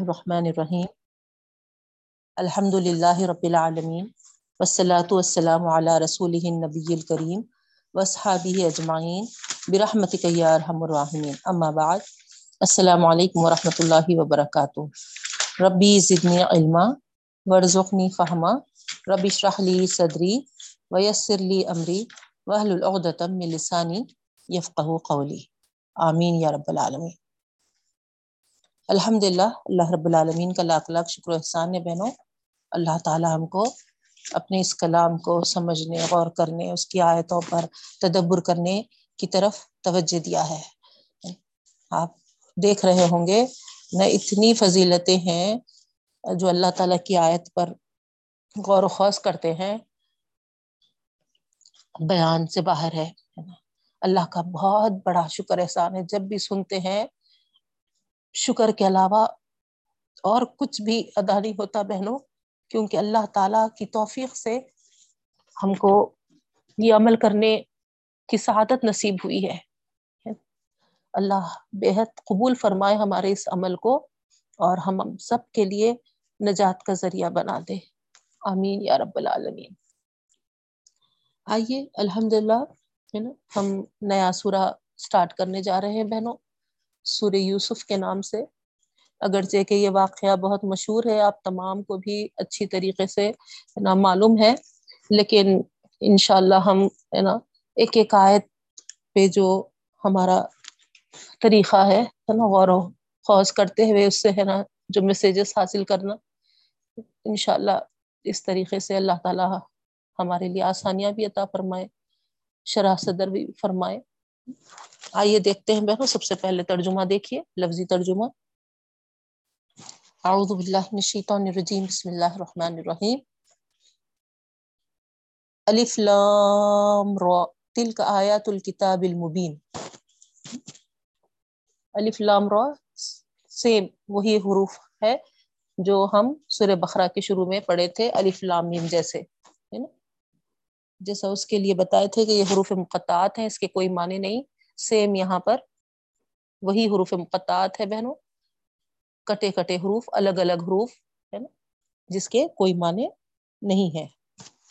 اللہ الرحمن الرحیم. الحمد للہ رب العالمین. والصلاة والسلام علی رسول النبی الکریم وصحابہ اجمعین. برحمتک یا ارحم الراحمین. اما بعد، السلام علیکم ورحمۃ اللہ وبرکاتہ. ربی زدنی علما، ورزقنی فہما. رب اشرح لی صدری ویسر لی امری واحلل عقدۃ من لسانی یفقهوا قولی. آمین یا رب العالمین. الحمد للہ اللہ رب العالمین کا لاکھ لاکھ شکر و احسان ہے بہنوں۔ اللہ تعالی ہم کو اپنے اس کلام کو سمجھنے، غور کرنے، اس کی آیتوں پر تدبر کرنے کی طرف توجہ دیا ہے۔ آپ دیکھ رہے ہوں گے نہ اتنی فضیلتیں ہیں جو اللہ تعالیٰ کی آیت پر غور و خوص کرتے ہیں۔ بیان سے باہر ہے اللہ کا بہت بڑا شکر احسان ہے۔ جب بھی سنتے ہیں شکر کے علاوہ اور کچھ بھی ادا نہیں ہوتا بہنوں، کیونکہ اللہ تعالی کی توفیق سے ہم کو یہ عمل کرنے کی سعادت نصیب ہوئی ہے۔ اللہ بے حد قبول فرمائے ہمارے اس عمل کو اور ہم سب کے لیے نجات کا ذریعہ بنا دے۔ آمین یا رب العالمین۔ آئیے الحمد للہ ہے نا، ہم نیا سورہ اسٹارٹ کرنے جا رہے ہیں بہنوں۔ سورہ یوسف کے نام سے۔ اگرچہ کہ یہ واقعہ بہت مشہور ہے، آپ تمام کو بھی اچھی طریقے سے نا معلوم ہے، لیکن انشاءاللہ ہم ہے نا ایک ایک آیت پہ جو ہمارا طریقہ ہے نا غور و خوض کرتے ہوئے اس سے ہے نا جو میسیجز حاصل کرنا، انشاءاللہ اس طریقے سے اللہ تعالی ہمارے لیے آسانیاں بھی عطا فرمائے، شرح صدر بھی فرمائے۔ آئیے دیکھتے ہیں بہنوں، سب سے پہلے ترجمہ دیکھیے، لفظی ترجمہ۔ اعوذ باللہ من الشیطان الرجیم، بسم اللہ الرحمن الرحیم۔ الف لام را، تلک آیات الكتاب المبین۔ الف لام را، سیم وہی حروف ہے جو ہم سورہ بقرہ کے شروع میں پڑھے تھے، الف لام میم جیسے جیسا اس کے لیے بتائے تھے کہ یہ حروف مقطعات ہیں، اس کے کوئی معنی نہیں۔ سیم یہاں پر۔ وہی حروف مقطعات ہے بہنوں۔ کٹے کٹے حروف، الگ الگ حروف، ہے نا؟ جس کے کوئی معنی نہیں ہے۔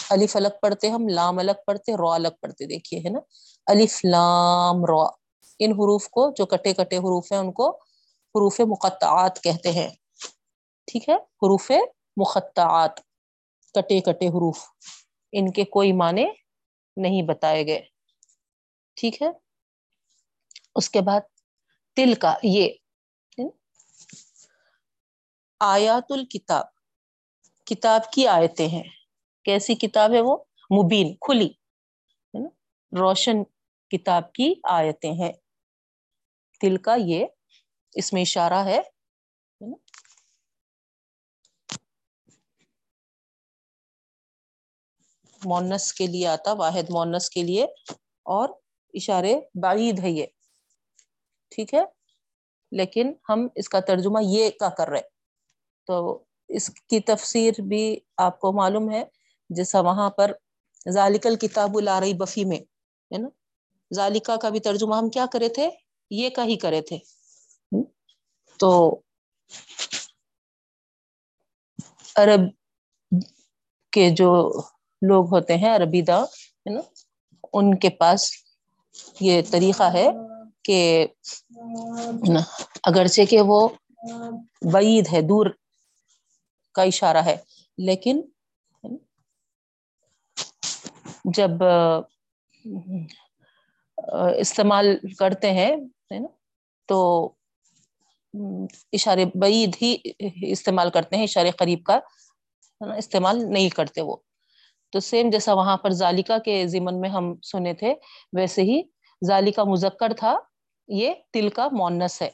الف الگ پڑھتے ہم، لام الگ پڑھتے رو الگ پڑھتے، دیکھیے، ہے نا؟ الف، لام رو ان حروف کو، جو کٹے کٹے حروف ہیں، ان کو حروف مقطعات کہتے ہیں۔ ٹھیک ہے؟ حروف مقطعات، کٹے کٹے حروف۔ ان کے کوئی معنی نہیں بتائے گئے۔ ٹھیک ہے؟ اس کے بعد تل کا یہ۔ آیات الکتاب، کتاب کی آیتیں ہیں۔ کیسی کتاب ہے وہ؟ مبین، کھلی۔ ہے نا؟ روشن کتاب کی آیتیں ہیں۔ تل کا یہ، اس میں اشارہ ہے۔ مونس کے لیے آتا، واحد مونس کے لیے، اور اشارے بعید ہے یہ۔ ٹھیک ہے؟ لیکن ہم اس کا ترجمہ یہ کا کر رہے تو اس کی تفسیر بھی آپ کو معلوم ہے، جیسا وہاں پر ذالکل کتاب الارئی بفی میں، ہے نا؟ ذالکا کا بھی ترجمہ ہم کیا کرے تھے؟ یہ کا ہی کرے تھے۔ تو عرب کے جو لوگ ہوتے ہیں، عربی دا ہے نا؟ ان کے پاس یہ طریقہ ہے۔ کہ اگرچہ کہ وہ بعید ہے، دور کا اشارہ ہے، لیکن جب استعمال کرتے ہیں تو اشارے بعید ہی استعمال کرتے ہیں، اشارے قریب کا استعمال نہیں کرتے وہ۔ تو سیم جیسا وہاں پر ذالکا کے ضمن میں ہم سنے تھے، ویسے ہی ذالکا مذکر تھا۔ یہ تل کا مونس ہے۔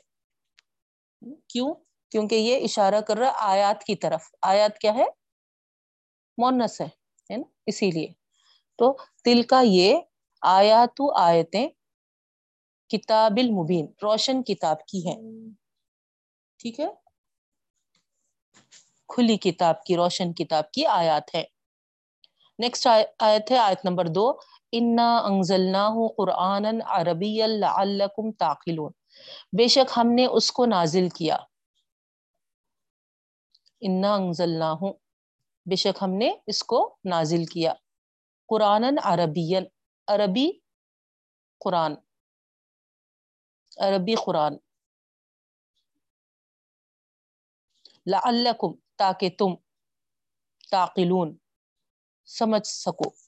کیوں؟ کیونکہ یہ اشارہ کر رہا آیات کی طرف۔ آیات کیا ہے؟ مونس ہے نا؟ اسی لیے۔ تو تل کا یہ آیات آیتیں کتاب المبین، روشن کتاب کی ہے ٹھیک ہے؟ کھلی کتاب کی، روشن کتاب کی آیات ہے نیکسٹ آیت ہے آیت نمبر دو۔ انا انزلنا قرآن عربی لعلکم تعقلون۔ بے شک ہم نے اس کو نازل کیا۔ انا انزلنا ہوں بے شک ہم نے اس کو نازل کیا۔ قرآن عربی عربی قرآن۔ عربی قرآن۔ لعلکم تاکہ تم تعقلون۔ سمجھ سکو۔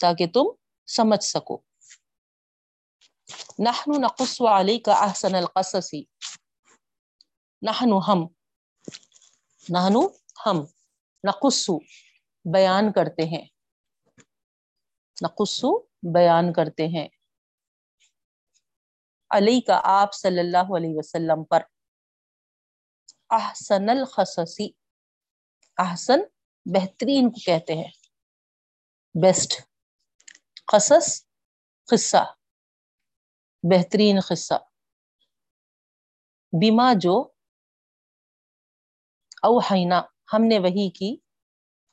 تاکہ تم سمجھ سکو۔ نحن نقص علیک احسن القصصی نحن ہم۔ نحن ہم۔ نقص بیان کرتے ہیں۔ نقص بیان کرتے ہیں۔ علی کا آپ صلی اللہ علیہ وسلم پر۔ احسن الخصصی احسن بہترین کو کہتے ہیں۔ بیسٹ۔ قصص، قصہ، بہترین قصہ۔ بیما جو اوحینا، ہم نے وہی کی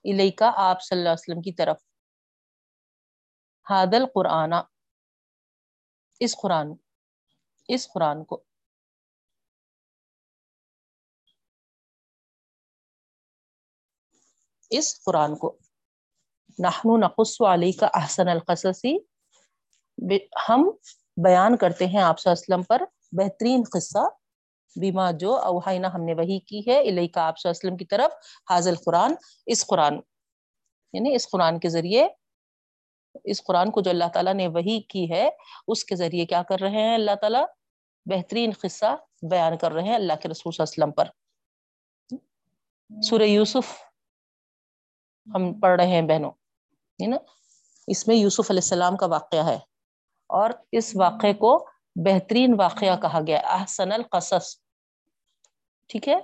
الیکا آپ صلی اللہ علیہ وسلم کی طرف۔ حادل قرآن، اس قرآن اس قرآن کو۔ اس قرآن کو۔ نحن نقص علی کا احسن القصصی ہم بیان کرتے ہیں آپ صلی اللہ علیہ وسلم پر بہترین قصہ بیما جو اوہائنا ہم نے وہی کی ہے علیہ کا آپ صلی اللہ علیہ وسلم کی طرف حاضل قرآن، اس قرآن یعنی اس قرآن کے ذریعے، اس قرآن کو جو اللہ تعالیٰ نے وہی کی ہے، اس کے ذریعے کیا کر رہے ہیں اللہ تعالیٰ؟ بہترین قصہ بیان کر رہے ہیں اللہ کے رسول صلی اللہ علیہ وسلم پر۔ سورہ یوسف ہم پڑھ رہے ہیں بہنوں۔ نا؟ اس میں یوسف علیہ السلام کا واقعہ ہے اور اس واقعے کو بہترین واقعہ کہا گیا، احسن القصص۔ ٹھیک ہے؟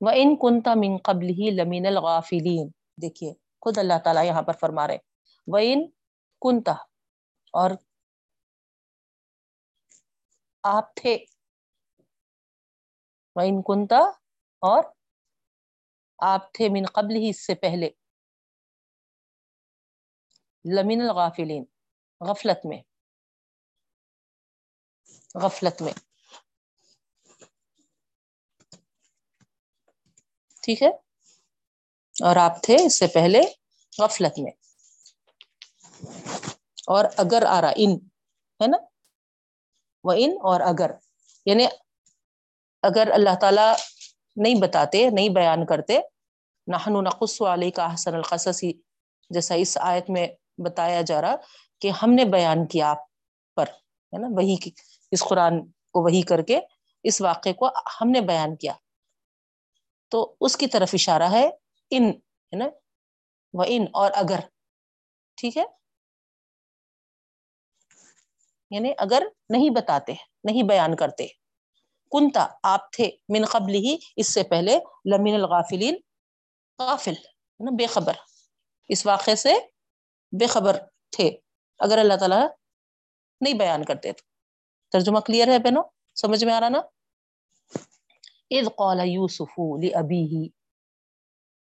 وہ ان کنتا من قبل ہی لمین الغافلین دیکھیے، خود اللہ تعالیٰ یہاں پر فرما رہے وہ ان کنتا اور آپ تھے۔ وہ ان کنتا اور آپ تھے من قبل ہی اس سے پہلے۔ لمین الغافلین، غفلت میں غفلت میں۔ ٹھیک ہے؟ اور آپ تھے اس سے پہلے غفلت میں۔ اور اگر آ رہا ان، ہے نا؟ وہ ان اور اگر یعنی اگر اللہ تعالی نہیں بتاتے، نہیں بیان کرتے نحن نقص علی کا حسن القصصی جیسا اس آیت میں بتایا جا رہا کہ ہم نے بیان کیا آپ پر، ہے نا؟ وہی اس قرآن کو وہی کر کے، اس واقعے کو ہم نے بیان کیا۔ تو اس کی طرف اشارہ ہے، ان، ہے نا؟ وہ ان اور اگر، ٹھیک ہے؟ یعنی اگر نہیں بتاتے، نہیں بیان کرتے۔ کنتا، آپ تھے، من قبل ہی، اس سے پہلے لمین الغافلین، غافل، ہے نا؟ بے خبر۔ اس واقعے سے بے خبر تھے۔ اگر اللہ تعالیٰ نہیں بیان کرتے تو۔ ترجمہ کلیئر ہے بہنوں؟ سمجھ میں آ رہا نا؟ اذ قال یوسف لابیہ۔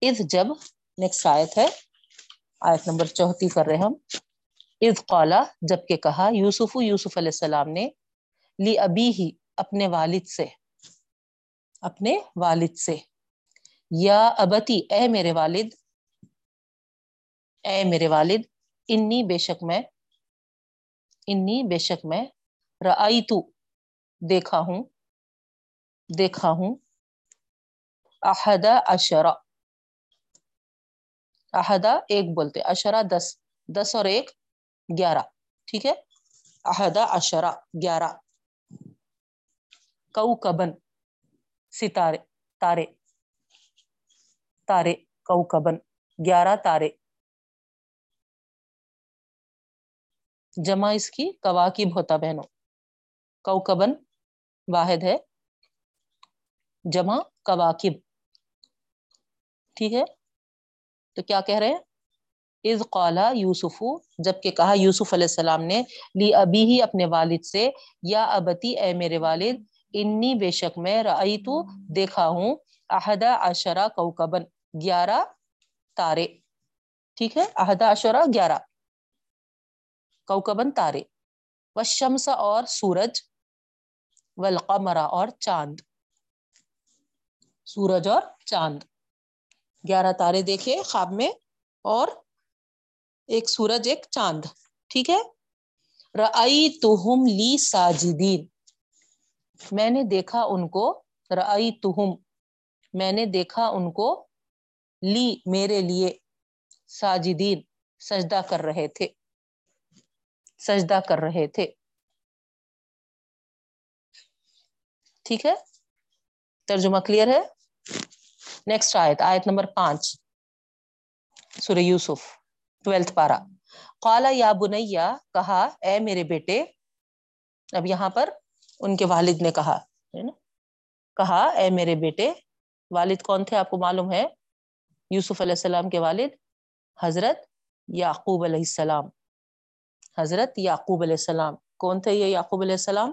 اذ جب نیکسٹ آیت ہے۔ آیت نمبر چوہتی کر رہے ہم۔ اذ قال جبکہ کہا یوسف یوسف علیہ السلام نے لی ابی ہی اپنے والد سے۔ اپنے والد سے۔ یا ابتی، اے میرے والد، اے میرے والد انی بے شک میں، انی بے شک میں رئی تو دیکھا ہوں دیکھا ہوں احدا اشرا احدا ایک بولتے اشرا دس دس اور ایک گیارہ، ٹھیک ہے؟ احدا اشرا گیارہ کو کبن ستارے، تارے تارے کو کبن گیارہ تارے جمع اس کی کواکب ہوتا بہنوں۔ کوکبن واحد ہے۔ جمع کواکب ٹھیک ہے؟ تو کیا کہہ رہے ہیں؟ از قالا یوسف جبکہ کہا یوسف علیہ السلام نے، لی ابھی ہی اپنے والد سے، یا ابتی، اے میرے والد، انی بے شک میں رئی تو دیکھا ہوں احدا اشرا کوکبن گیارہ تارے۔ ٹھیک ہے؟ احدا اشرا گیارہ۔ کوکبن تارے۔ و شمس اور سورج۔ والقمر اور چاند۔ سورج اور چاند۔ گیارہ تارے دیکھے خواب میں اور ایک سورج، ایک چاند۔ ٹھیک ہے؟ رئی تہم لی ساجدین میں نے دیکھا ان کو۔ رئی تہم میں نے دیکھا ان کو۔ لی میرے لیے۔ ساجدین، سجدہ کر رہے تھے۔ سجدہ کر رہے تھے۔ ٹھیک ہے؟ ترجمہ کلیئر ہے؟ نیکسٹ آیت آیت نمبر پانچ، سورہ یوسف، ٹویلتھ پارا قالا یا بنیا کہا، اے میرے بیٹے، اب یہاں پر ان کے والد نے کہا کہا، اے میرے بیٹے، والد کون تھے آپ کو معلوم ہے؟ یوسف علیہ السلام کے والد، حضرت یعقوب علیہ السلام۔ حضرت یعقوب علیہ السلام۔ کون تھے یہ یعقوب علیہ السلام؟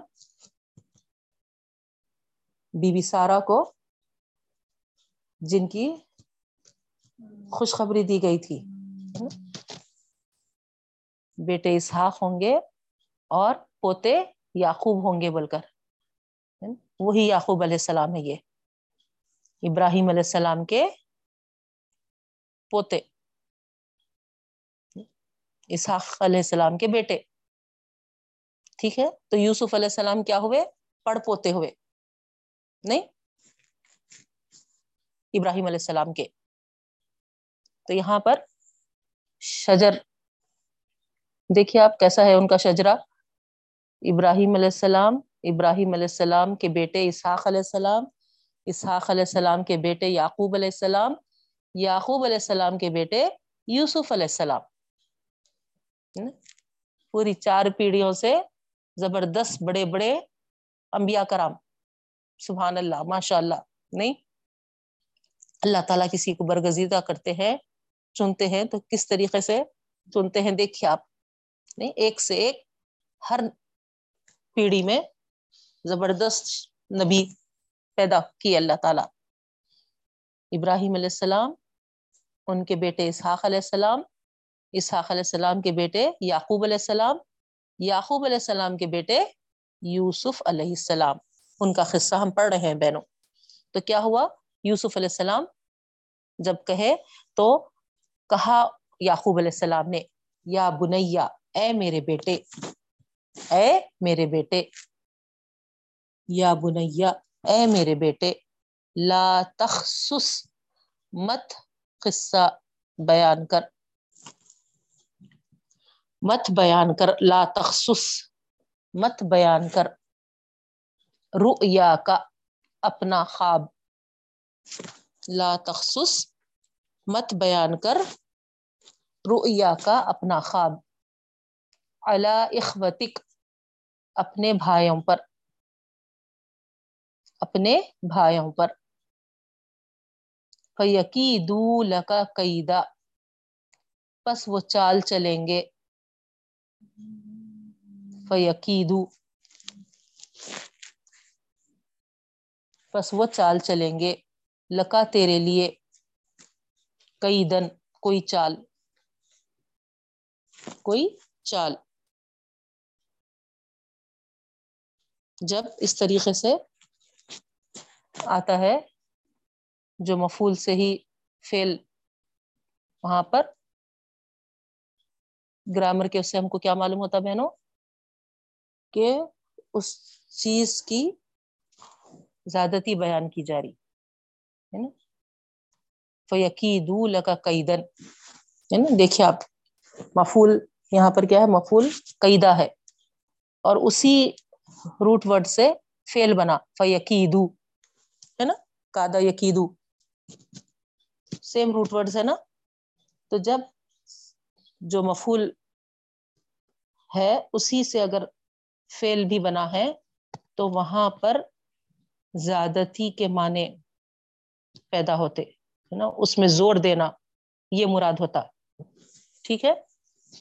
بی بی سارا کو، جن کی خوشخبری دی گئی تھی۔ بیٹے اسحاق ہوں گے اور پوتے یعقوب ہوں گے بول کر۔ وہی یعقوب علیہ السلام ہے یہ۔ ابراہیم علیہ السلام کے پوتے۔ اسحاق علیہ السلام کے بیٹے۔ ٹھیک ہے؟ تو یوسف علیہ السلام کیا ہوئے؟ پڑ پوتے ہوئے۔ نہیں؟ ابراہیم علیہ السلام کے۔ تو یہاں پر شجر۔ دیکھیے آپ کیسا ہے ان کا شجرا ابراہیم علیہ السلام، ابراہیم علیہ السلام کے بیٹے اسحاق علیہ السلام، اسحاق علیہ السلام کے بیٹے یعقوب علیہ السلام، یعقوب علیہ السلام کے بیٹے یوسف علیہ السلام۔ پوری چار پیڑھیوں سے زبردست بڑے بڑے انبیاء کرام۔ سبحان اللہ ماشاء اللہ نہیں؟ اللہ تعالیٰ کسی کو برگزیدہ کرتے ہیں، چنتے ہیں تو کس طریقے سے چنتے ہیں؟ دیکھیے آپ، نہیں، ایک سے ایک ہر پیڑھی میں زبردست نبی پیدا کی اللہ تعالی۔ ابراہیم علیہ السلام، ان کے بیٹے اسحاق علیہ السلام اسحاق علیہ السلام کے بیٹے، یعقوب علیہ السلام، یعقوب علیہ السلام کے بیٹے یوسف علیہ السلام۔ ان کا قصہ ہم پڑھ رہے ہیں بہنوں۔ تو کیا ہوا؟ یوسف علیہ السلام جب کہے تو کہا یعقوب علیہ السلام نے، یا بنیا، اے میرے بیٹے، اے میرے بیٹے، یا بنیا، اے میرے بیٹے، لا تخصص مت قصہ بیان کر۔ مت بیان کر، لا تخصص، مت بیان کر رؤیا کا اپنا خواب۔ لا تخصص، مت بیان کر رؤیا کا اپنا خواب۔ علا اخوتک، اپنے بھائیوں پر۔ اپنے بھائیوں پر۔ فیقیدو لکا قیدا پس وہ چال چلیں گے۔ فیقیدو پس وہ چال چلیں گے. لکا تیرے لیے کئی دن، کوئی چال. کوئی چال. جب اس طریقے سے آتا ہے، جو مفول سے ہی فیل وہاں پر، گرامر کے اس سے ہم کو کیا معلوم ہوتا بہنوں؟ کہ اس چیز کی زیادتی بیان کی جا رہی، ہے نا؟ فیقید لکا قیدن، ہے نا؟ دیکھیے آپ مفول یہاں پر کیا ہے؟ مفول قیدا ہے، اور اسی روٹ ورڈ سے فیل بنا، فیقیدو، ہے نا؟ کادا یقیدو سیم روٹ ورڈ ہے نا؟ تو جب جو مفول ہے، اسی سے اگر فیل بھی بنا ہے، تو وہاں پر زیادتی کے معنی پیدا ہوتے، ہے نا؟ اس میں زور دینا، یہ مراد ہوتا، ٹھیک ہے؟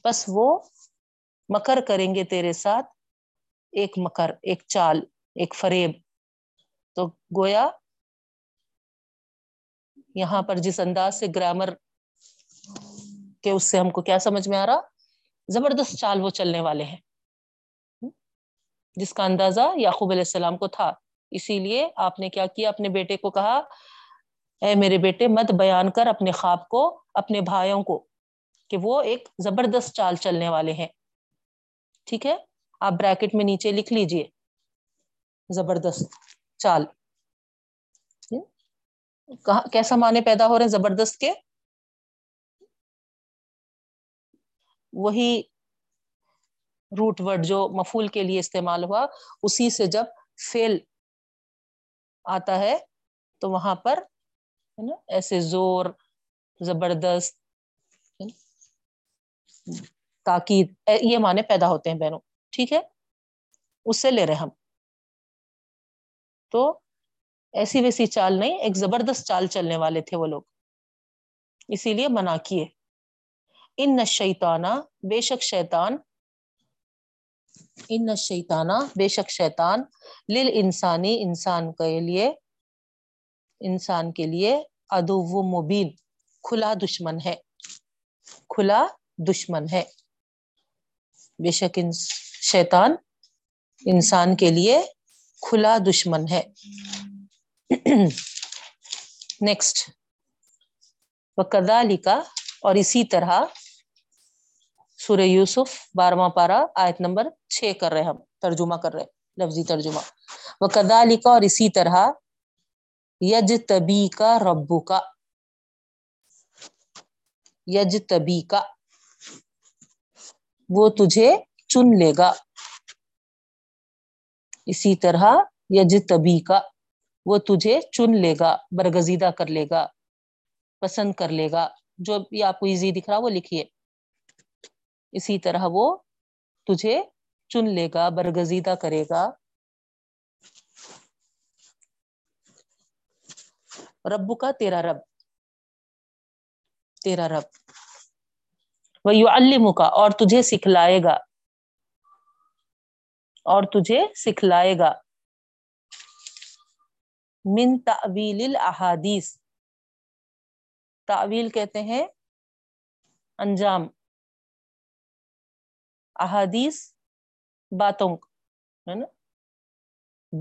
بس وہ مکر کریں گے تیرے ساتھ، ایک مکر، ایک چال، ایک فریب۔ تو گویا یہاں پر جس انداز سے گرامر کے اس سے ہم کو کیا سمجھ میں آ رہا؟ زبردست چال وہ چلنے والے ہیں۔ جس کا اندازہ یعقوب علیہ السلام کو تھا۔ اسی لیے آپ نے کیا کیا؟ اپنے بیٹے کو کہا، اے میرے بیٹے، مت بیان کر اپنے خواب کو، اپنے بھائیوں کو کہ وہ ایک زبردست چال چلنے والے ہیں۔ ٹھیک ہے؟ آپ بریکٹ میں نیچے لکھ لیجیے۔ زبردست چال۔ کیسا معنی پیدا ہو رہے ہیں؟ زبردست کے۔ وہی روٹ ورڈ جو مفول کے لیے استعمال ہوا، اسی سے جب فیل آتا ہے، تو وہاں پر ہے نا، ایسے زور، زبردست تاکید یہ معنی پیدا ہوتے ہیں بہنوں، ٹھیک ہے؟ اس سے لے رہے ہم۔ تو ایسی ویسی چال نہیں، ایک زبردست چال چلنے والے تھے وہ لوگ۔ اسی لیے منع کیے۔ ان نشیتانہ بے شک شیطان ان شیطانہ بے شک شیطان لل انسانی انسان کے لیے، انسان کے لیے ادو مبین، کھلا دشمن ہے، کھلا دشمن ہے۔ بے شک شیطان انسان کے لیے کھلا دشمن ہے۔ نیکسٹ وہ کدا لکھا اور اسی طرح سورہ یوسف، بارہواں پارا آیت نمبر چھ کر رہے ہم، ترجمہ کر رہے، لفظی ترجمہ۔ وہ کدا لکھا اور اسی طرح یج تبی کا ربو کا یج تبی کا وہ تجھے چن لے گا۔ اسی طرح یج تبی کا وہ تجھے چن لے گا، برگزیدہ کر لے گا، پسند کر لے گا۔ جو بھی آپ کو ایزی دکھ رہا، وہ لکھیے۔ اسی طرح وہ تجھے چن لے گا، برگزیدہ کرے گا۔ رب کا تیرا رب تیرا رب۔ وہ یو الم کا اور تجھے سکھلائے گا۔ اور تجھے سکھلائے گا۔ من تعویل الاحادیث۔ تعویل کہتے ہیں انجام۔ احادیث باتوں ہے نا؟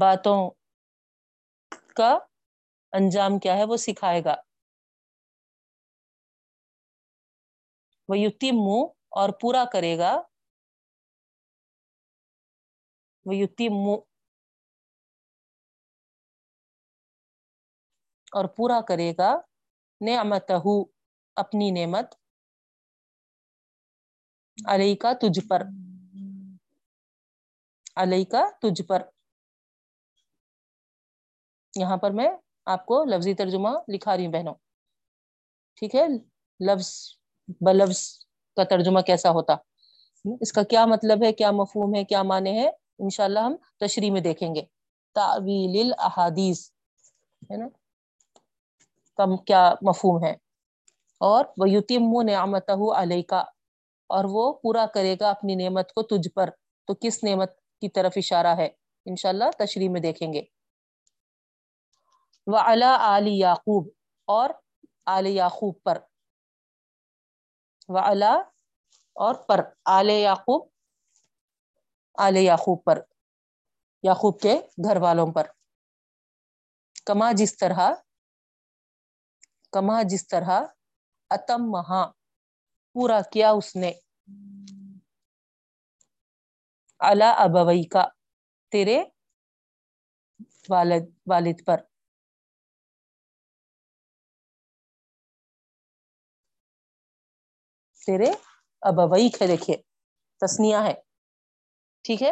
باتوں کا انجام کیا ہے، وہ سکھائے گا۔ وہ یتیم منہ اور پورا کرے گا۔ وہ یتیم منہ اور پورا کرے گا۔ نعمت اپنی نعمت۔ علیہ کا تجھ پر۔ علیہ کا تجھ پر۔ یہاں پر میں آپ کو لفظی ترجمہ لکھا رہی ہوں بہنوں۔ ٹھیک ہے؟ لفظ، بلفظ کا ترجمہ کیسا ہوتا؟ اس کا کیا مطلب ہے؟ کیا مفہوم ہے؟ کیا معنی ہے؟ انشاءاللہ ہم تشریح میں دیکھیں گے۔ تعویل الاحادیث، ہے نا؟ کیا مفہوم ہے؟ اور وہ یتیم نعمت علیہ کا اور وہ پورا کرے گا اپنی نعمت کو تجھ پر۔ تو کس نعمت کی طرف اشارہ ہے؟ انشاءاللہ تشریح میں دیکھیں گے۔ وہ اللہ علی یعقوب، اور آل یعقوب پر۔ و اور پر۔ آل یعقوب آل یعقوب پر۔ یعقوب کے گھر والوں پر۔ کما جس طرح، کما جس طرح اتم مہا پورا کیا اس نے؟ الا ابوئی کا، تیرے والد والد پر۔ تیرے ابوئی ہے دیکھیے تسنیا ہے، ٹھیک ہے؟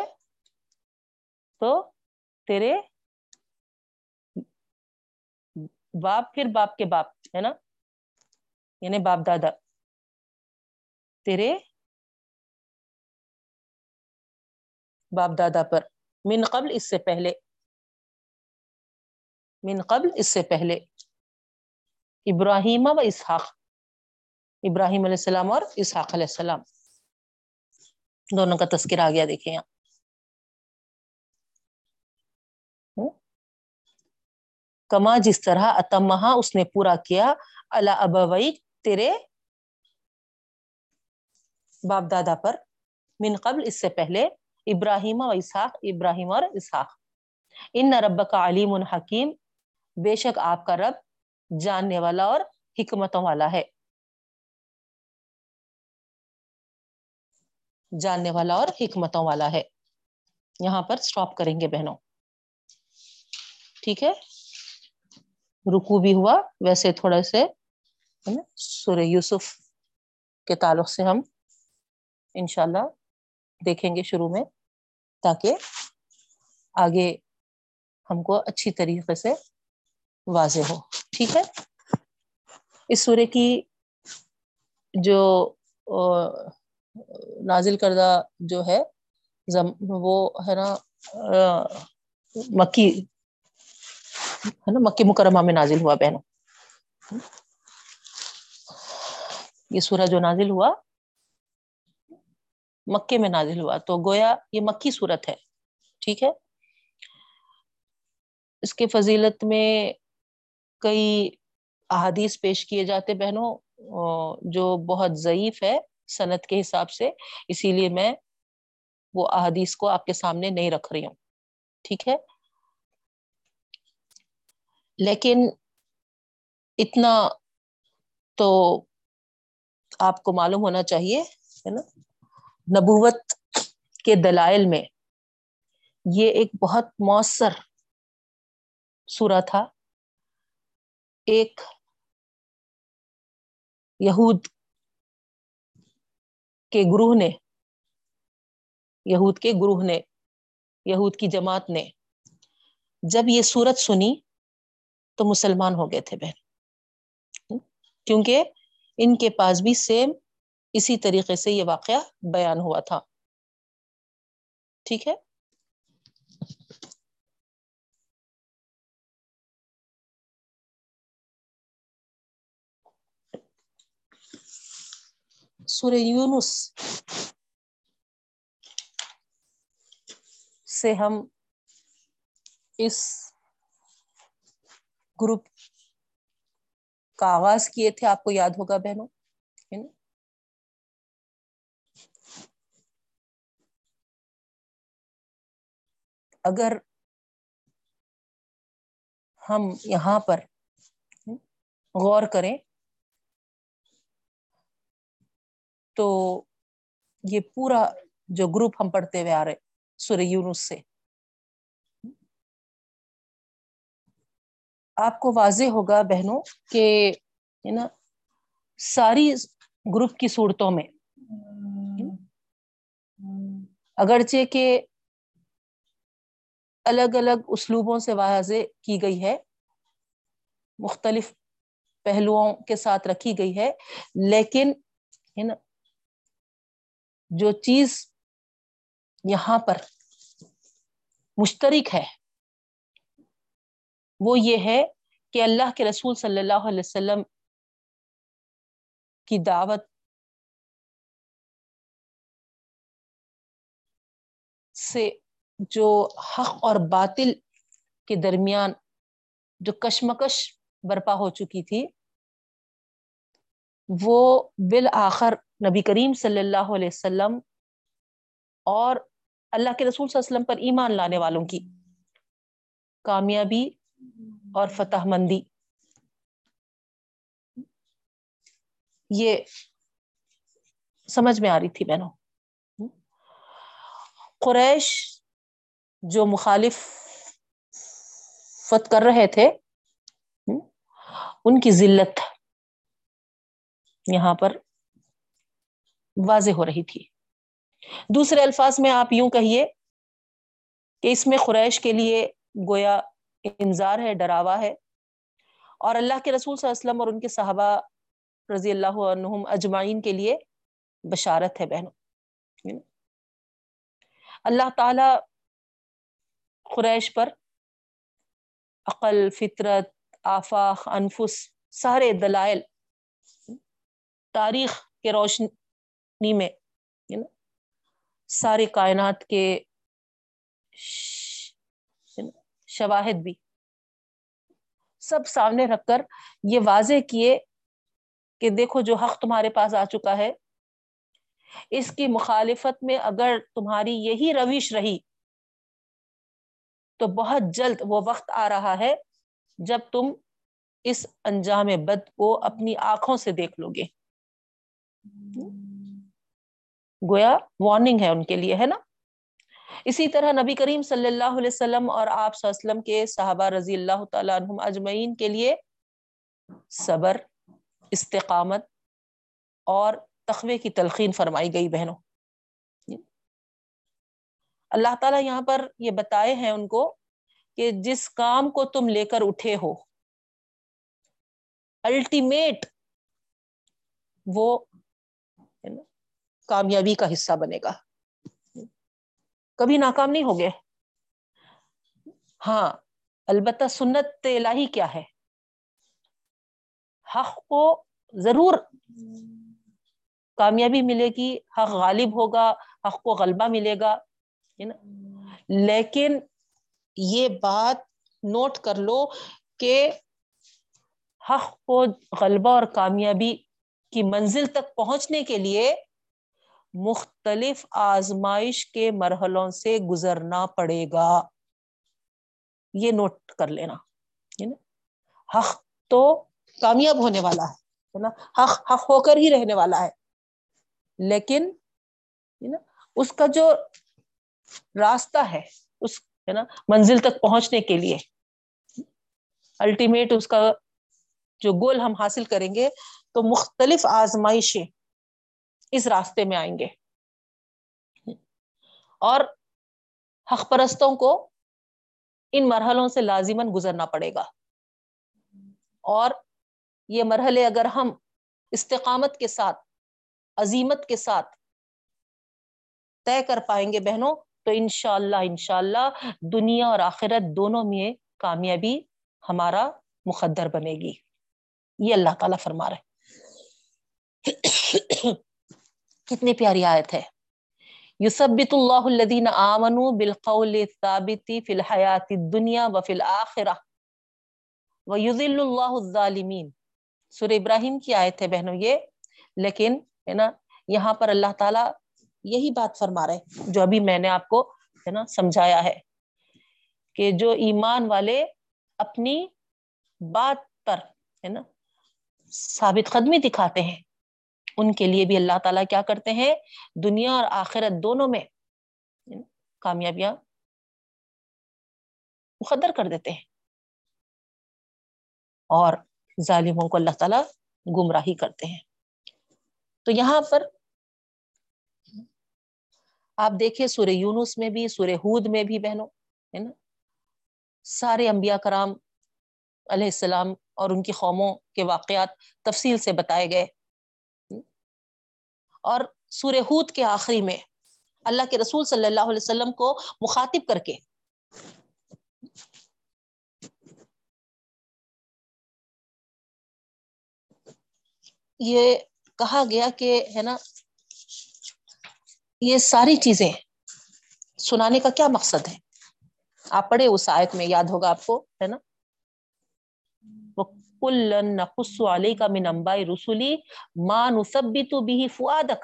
تو تیرے باپ پھر باپ کے باپ، ہے نا؟ یعنی باپ دادا۔ تیرے باپ دادا پر۔ من قبل اس سے پہلے۔ من قبل اس سے پہلے۔ ابراہیم و اسحاق۔ ابراہیم علیہ السلام اور اسحاق علیہ السلام۔ دونوں کا تذکر آ گیا، دیکھیں یہاں۔ کما جس طرح اتمہا اس نے پورا کیا اللہ ابوئی تیرے باپ دادا پر، من قبل اس سے پہلے، ابراہیم و اسحاق، ابراہیم اور اسحاق۔ ان رب کا علیم الحکیم بے شک آپ کا رب جاننے والا اور حکمتوں والا ہے۔ جاننے والا اور حکمتوں والا ہے۔ یہاں پر سٹاپ کریں گے بہنوں۔ ٹھیک ہے؟ رکو بھی ہوا۔ ویسے تھوڑے سے سورہ یوسف کے تعلق سے ہم انشاءاللہ دیکھیں گے شروع میں، تاکہ آگے ہم کو اچھی طریقے سے واضح ہو۔ ٹھیک ہے؟ اس سورے کی جو نازل کردہ جو ہے وہ ہے نا مکی، ہے نا، مکی مکرمہ میں نازل ہوا بہنوں۔ یہ سورہ جو نازل ہوا مکے میں نازل ہوا۔ تو گویا یہ مکی صورت ہے۔ ٹھیک ہے؟ اس کے فضیلت میں کئی احادیث پیش کیے جاتے بہنوں جو بہت ضعیف ہے صنعت کے حساب سے۔ اسی لیے میں وہ احادیث کو آپ کے سامنے نہیں رکھ رہی ہوں۔ ٹھیک ہے؟ لیکن اتنا تو آپ کو معلوم ہونا چاہیے، ہے نا؟ نبوت کے دلائل میں یہ ایک بہت مؤثر سورا تھا۔ ایک یہود کے گروہ نے، یہود کے گروہ نے، یہود کی جماعت نے جب یہ سورت سنی تو مسلمان ہو گئے تھے بہن۔ کیونکہ ان کے پاس بھی سیم اسی طریقے سے یہ واقعہ بیان ہوا تھا۔ ٹھیک ہے؟ سورہ یونس سے ہم اس گروپ کا آغاز کیے تھے، آپ کو یاد ہوگا بہنوں؟ اگر ہم یہاں پر غور کریں تو یہ پورا جو گروپ ہم پڑھتے ہوئے آ رہے سورہ یونس سے۔ آپ کو واضح ہوگا بہنوں کہ نا ساری گروپ کی صورتوں میں اگرچہ کہ الگ الگ اسلوبوں سے واضح کی گئی ہے، مختلف پہلوؤں کے ساتھ رکھی گئی ہے، لیکن ہے نا، جو چیز یہاں پر مشترک ہے، وہ یہ ہے کہ اللہ کے رسول صلی اللہ علیہ وسلم کی دعوت سے جو حق اور باطل کے درمیان جو کشمکش برپا ہو چکی تھی، وہ بالآخر نبی کریم صلی اللہ علیہ وسلم اور اللہ کے رسول صلی اللہ علیہ وسلم پر ایمان لانے والوں کی کامیابی اور فتح مندی۔ یہ سمجھ میں آ رہی تھی بہنوں۔ قریش جو مخالف فت کر رہے تھے ان کی ذلت یہاں پر واضح ہو رہی تھی۔ دوسرے الفاظ میں آپ یوں کہیے کہ اس میں قریش کے لیے گویا انذار ہے، ڈراوا ہے۔ اور اللہ کے رسول صلی اللہ علیہ وسلم اور ان کے صحابہ رضی اللہ عنہم اجمعین کے لیے بشارت ہے، بہنوں۔ اللہ تعالی قریش پر عقل، فطرت، آفاق، انفس، سارے دلائل تاریخ کے روشنی میں سارے کائنات کے شواہد بھی۔ سب سامنے رکھ کر یہ واضح کیے کہ دیکھو جو حق تمہارے پاس آ چکا ہے، اس کی مخالفت میں اگر تمہاری یہی روش رہی تو بہت جلد وہ وقت آ رہا ہے جب تم اس انجام بد کو اپنی آنکھوں سے دیکھ لو گے۔ گویا وارننگ ہے ان کے لیے، ہے نا؟ اسی طرح نبی کریم صلی اللہ علیہ وسلم اور آپ صلی اللہ علیہ وسلم کے صحابہ رضی اللہ تعالیٰ عنہم اجمعین کے لیے صبر، استقامت اور تخوے کی تلقین فرمائی گئی بہنوں۔ اللہ تعالیٰ یہاں پر یہ بتائے ہیں ان کو کہ جس کام کو تم لے کر اٹھے ہو الٹیمیٹ وہ کامیابی کا حصہ بنے گا۔ کبھی ناکام نہیں ہو گئے ہاں البتہ سنت الہی کیا ہے؟ حق کو ضرور کامیابی ملے گی، حق غالب ہوگا، حق کو غلبہ ملے گا۔ لیکن یہ بات نوٹ کر لو کہ حق کو غلبہ اور کامیابی کی منزل تک پہنچنے کے لیے مختلف آزمائش کے مرحلوں سے گزرنا پڑے گا۔ یہ نوٹ کر لینا حق تو کامیاب ہونے والا ہے نا۔ حق حق ہو کر ہی رہنے والا ہے۔ لیکن اس کا جو راستہ ہے اس، ہے نا، منزل تک پہنچنے کے لیے۔ الٹیمیٹ اس کا جو گول ہم حاصل کریں گے تو مختلف آزمائشیں اس راستے میں آئیں گے۔ اور حق پرستوں کو ان مرحلوں سے لازمن گزرنا پڑے گا۔ اور یہ مرحلے اگر ہم استقامت کے ساتھ، عظیمت کے ساتھ طے کر پائیں گے، بہنوں تو انشاءاللہ انشاءاللہ دنیا اور آخرت دونوں میں کامیابی ہمارا مقدر بنے گی۔ یہ اللہ تعالیٰ فرما رہے کتنی پیاری آیت ہے۔ یثبت اللہ الذین آمنوا بالقول الثابت فی الحیات الدنیا وفی الاخرہ ویذل اللہ الظالمین۔ سورہ ابراہیم کی آیت ہے بہنوں یہ، لیکن ہے نا، یہاں پر اللہ تعالیٰ یہی بات فرما رہے جو ابھی میں نے آپ کو، ہے نا، سمجھایا ہے کہ جو ایمان والے اپنی بات پر، ہے نا، ثابت قدمی دکھاتے ہیں، ان کے لیے بھی اللہ تعالیٰ کیا کرتے ہیں، دنیا اور آخرت دونوں میں کامیابیاں مقدر کر دیتے ہیں۔ اور ظالموں کو اللہ تعالیٰ گمراہی کرتے ہیں۔ تو یہاں پر آپ دیکھیں سورہ یونس میں بھی، سورہ ہود میں بھی بہنوں، ہے نا؟ سارے انبیاء کرام علیہ السلام اور ان کی قوموں کے واقعات تفصیل سے بتائے گئے۔ اور سورہ ہود کے آخری میں اللہ کے رسول صلی اللہ علیہ وسلم کو مخاطب کر کے یہ کہا گیا کہ، ہے نا یہ ساری چیزیں سنانے کا کیا مقصد ہے؟ آپ پڑھے اس آیت میں، یاد ہوگا آپ کو، ہے نا؟ نقص علیہ کا من امبائی رسولی ما نثبت به فؤادک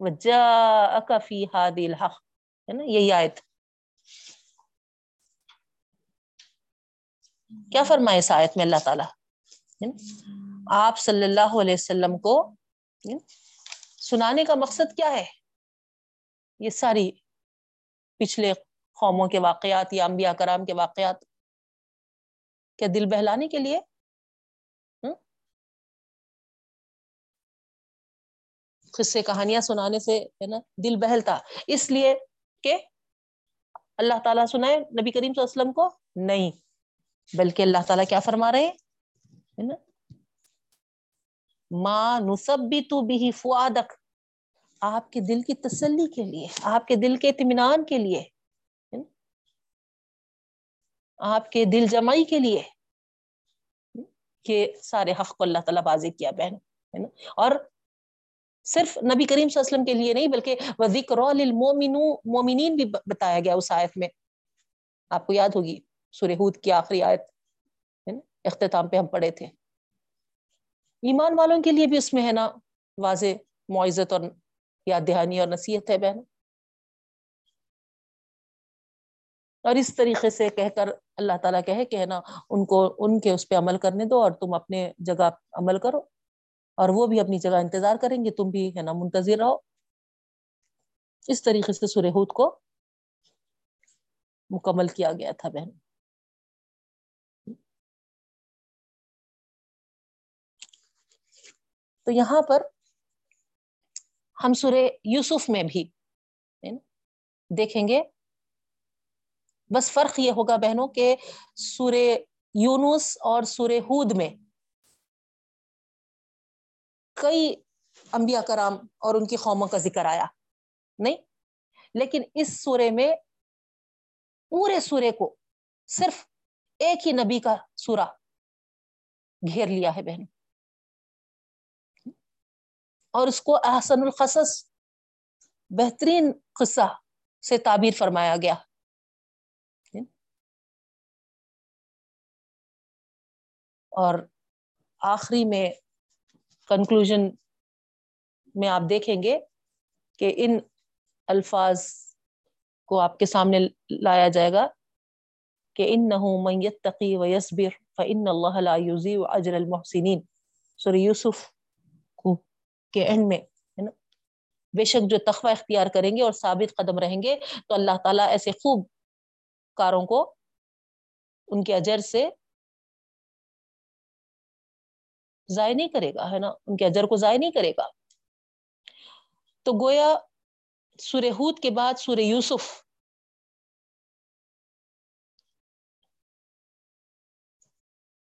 وجاءك في هذه الحق، ہے نا؟ یہی آیت۔ کیا فرمائے اس آیت میں اللہ تعالیٰ؟ آپ صلی اللہ علیہ وسلم کو سنانے کا مقصد کیا ہے؟ یہ ساری پچھلے قوموں کے واقعات، یا انبیاء کرام کے واقعات کیا دل بہلانے کے لیے؟ قصے، کہانیاں سنانے سے ہے نا دل بہلتا۔ اس لیے کہ اللہ تعالیٰ سنائے نبی کریم صلی اللہ علیہ وسلم کو؟ نہیں۔ بلکہ اللہ تعالیٰ کیا فرما رہے ہیں؟ ماں نصب بھی تو بھی فوادک آپ کے دل کی تسلی کے لیے، آپ کے دل کے اطمینان کے لیے آپ کے دل جمائی کے لیے کہ سارے حق کو اللہ تعالیٰ بازی کیا، بہن، ہے نا؟ اور صرف نبی کریم صلی اللہ علیہ وسلم کے لیے نہیں، بلکہ ذکر مومنین بھی بتایا گیا اس آیت میں۔ آپ کو یاد ہوگی، سورہ ہود کی آخری آیت، ہے نا؟ اختتام پہ ہم پڑھے تھے۔ ایمان والوں کے لیے بھی اس میں ہے نا واضح معزت اور یاد دہانی اور نصیحت ہے بہن اور اس طریقے سے کہہ کر اللہ تعالیٰ کہے کہ ہے نا، ان کو، ان کے اس پہ عمل کرنے دو اور تم اپنے جگہ عمل کرو اور وہ بھی اپنی جگہ انتظار کریں گے، تم بھی ہے نا منتظر رہو۔ اس طریقے سے سورہ ہود کو مکمل کیا گیا تھا بہن تو یہاں پر ہم سورہ یوسف میں بھی دیکھیں گے۔ بس فرق یہ ہوگا بہنوں کہ سورہ یونس اور سورہ ہود میں کئی انبیاء کرام اور ان کی قوموں کا ذکر آیا۔ نہیں، لیکن اس سورے میں پورے سورے کو صرف ایک ہی نبی کا سورہ گھیر لیا ہے بہن اور اس کو احسن القصص، بہترین قصہ سے تعبیر فرمایا گیا۔ اور آخری میں کنکلوژ میں آپ دیکھیں گے کہ ان الفاظ کو آپ کے سامنے لایا جائے گا کہ ان نہ تقی و یسبر فن اللہ اجر المحسنین۔ سوری یوسف کے اینڈ میں بے شک جو تخوہ اختیار کریں گے اور ثابت قدم رہیں گے، تو اللہ تعالیٰ ایسے خوب کاروں کو ان کے اجر سے ضائع نہیں کرے گا، ہے نا؟ ان کے اجر کو ضائع نہیں کرے گا۔ تو گویا سورہ ہود کے بعد سورہ یوسف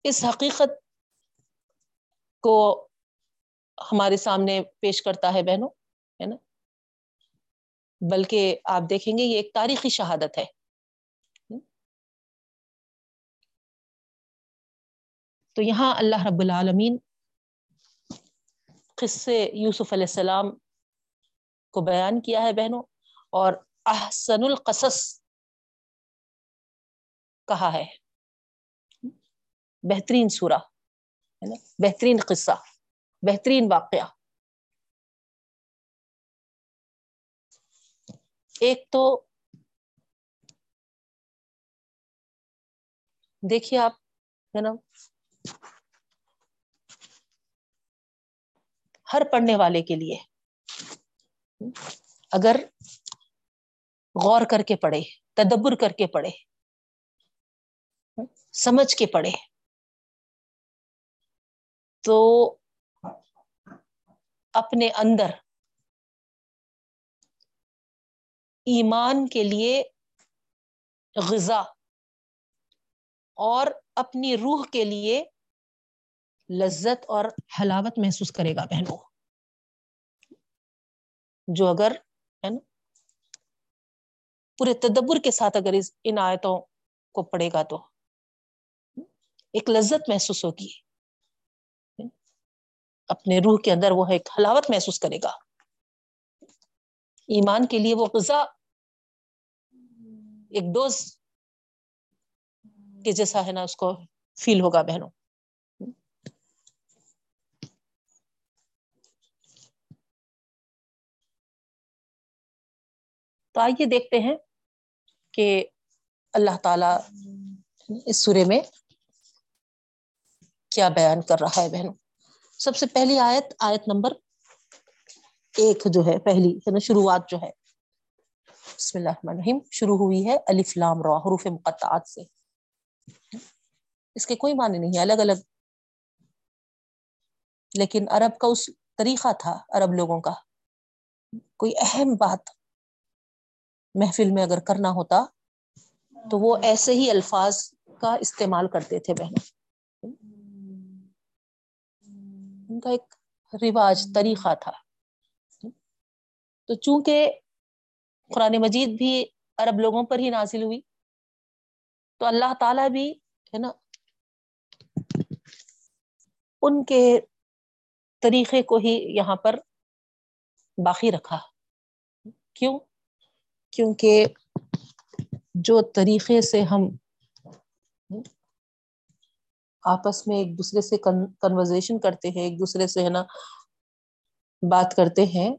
اس حقیقت کو ہمارے سامنے پیش کرتا ہے بہنوں، ہے نا؟ بلکہ آپ دیکھیں گے یہ ایک تاریخی شہادت ہے۔ تو یہاں اللہ رب العالمین قصے یوسف علیہ السلام کو بیان کیا ہے بہنوں، اور احسن القصص کہا ہے۔ بہترین سورہ بہترین قصہ۔ بہترین واقعہ ایک تو دیکھیے آپ، ہے نا؟ ہر پڑھنے والے کے لیے۔ اگر غور کر کے پڑھے، تدبر کر کے پڑھے، سمجھ کے پڑھے، تو اپنے اندر۔ ایمان کے لیے غذا اور اپنی روح کے لیے لذت اور حلاوت محسوس کرے گا بہنوں جو اگر ہے نا پورے تدبر کے ساتھ اگر اس، ان آیتوں کو پڑھے گا تو۔ ایک لذت محسوس ہوگی۔ اپنے روح کے اندر وہ ایک حلاوت محسوس کرے گا۔ ایمان کے لیے وہ غذا ایک ڈوز کے جیسا ہے نا اس کو فیل ہوگا بہنوں۔ تو آئیے دیکھتے ہیں کہ اللہ تعالی اس سورے میں کیا بیان کر رہا ہے بہنوں۔ سب سے پہلی آیت آیت نمبر ایک جو ہے، پہلی ہے نا شروعات جو ہے۔ بسم اللہ الرحمن الرحیم۔ شروع ہوئی ہے الف لام را، حروف مقطعات سے۔ اس کے کوئی معنی نہیں ہے، الگ الگ۔ لیکن عرب کا اس طریقہ تھا، عرب لوگوں کا۔ کوئی اہم بات محفل میں اگر کرنا ہوتا تو وہ ایسے ہی الفاظ کا استعمال کرتے تھے بہن ان کا ایک رواج طریقہ تھا۔ تو چونکہ قرآن مجید بھی عرب لوگوں پر ہی نازل ہوئی تو اللہ تعالی بھی ہے نا ان کے طریقے کو ہی یہاں پر باقی رکھا۔ کیوں؟ کیونکہ جو طریقے سے ہم آپس میں ایک دوسرے سے کنورزیشن کرتے ہیں، ایک دوسرے سے ہے نا بات کرتے ہیں۔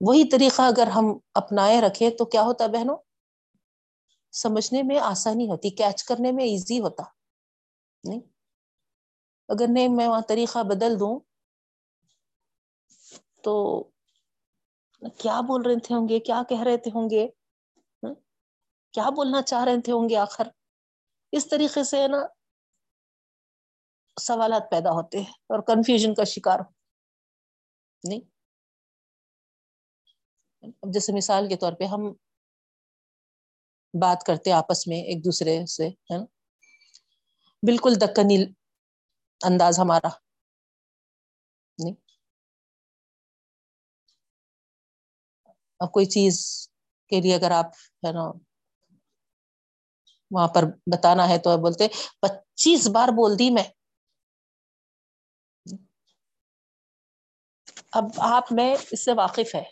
وہی طریقہ اگر ہم اپنائے رکھے تو کیا ہوتا بہنوں؟ سمجھنے میں آسانی ہوتی کیچ کرنے میں ایزی ہوتا۔ نہیں؟ اگر نہیں، میں وہاں طریقہ بدل دوں تو کیا بول رہے تھے ہوں گے؟ کیا کہہ رہے تھے ہوں گے؟ کیا بولنا چاہ رہے تھے ہوں گے آخر؟ اس طریقے سے ہے نا سوالات پیدا ہوتے ہیں اور کنفیوژن کا شکار نہیں۔ اب جیسے مثال کے طور پہ ہم بات کرتے آپس میں ایک دوسرے سے، ہے نا؟ بالکل دکنی انداز ہمارا۔ نہیں۔ اب کوئی چیز کے لیے اگر آپ، ہے نا، وہاں پر بتانا ہے تو بولتے پچیس بار بول دی میں۔ اب آپ میں اس سے واقف ہے۔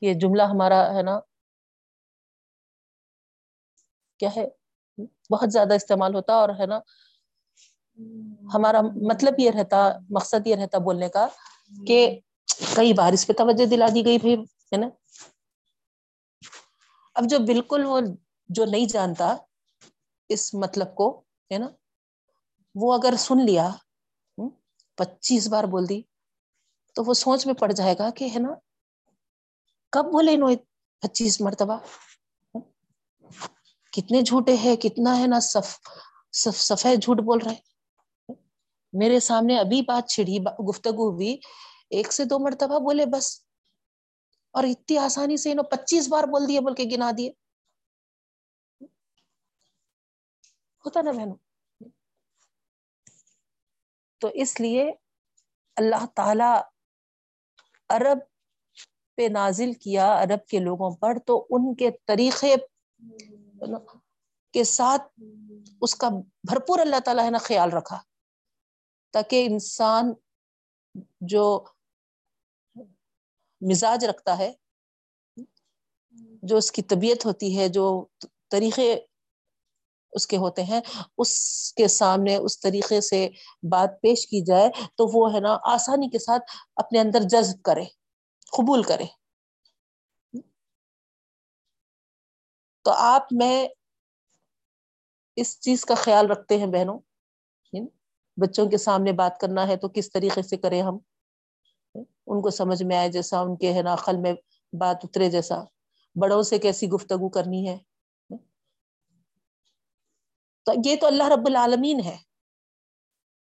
یہ جملہ ہمارا ہے نا۔ کیا ہے؟ بہت زیادہ استعمال ہوتا اور ہے نا۔ ہمارا مطلب یہ رہتا، مقصد یہ رہتا بولنے کا کہ کئی بار اس پہ توجہ دلا دی گئی پھر ہے نا۔ اب جو بالکل وہ جو نہیں جانتا اس مطلب کو، ہے نا، وہ اگر سن لیا پچیس بار بول دی، تو وہ سوچ میں پڑ جائے گا کہ ہے نا، کب بولے نو پچیس مرتبہ؟ کتنے جھوٹے ہیں، کتنا ہے نا سفید جھوٹ بول رہے میرے سامنے ابھی بات چھڑی، گفتگو ہوئی، ایک سے دو مرتبہ بولے بس۔ اور اتنی آسانی سے انہوں پچیس بار بول دیے، بول کے گنا دیے۔ ہوتا نا بہنوں؟ تو اس لیے اللہ تعالی عرب پہ نازل کیا، عرب کے لوگوں پر، تو ان کے طریقے کے ساتھ اس کا بھرپور اللہ تعالی نے خیال رکھا، تاکہ انسان جو مزاج رکھتا ہے، جو اس کی طبیعت ہوتی ہے، جو طریقے اس کے ہوتے ہیں، اس کے سامنے اس طریقے سے بات پیش کی جائے تو وہ ہے نا آسانی کے ساتھ اپنے اندر جذب کرے، قبول کرے۔ تو آپ، میں اس چیز کا خیال رکھتے ہیں بہنوں بچوں کے سامنے بات کرنا ہے تو کس طریقے سے کریں ہم؟ ان کو سمجھ میں آئے جیسا، ان کے ہے نا عقل میں بات اترے جیسا۔ بڑوں سے کیسی گفتگو کرنی ہے؟ تو یہ تو اللہ رب العالمین ہے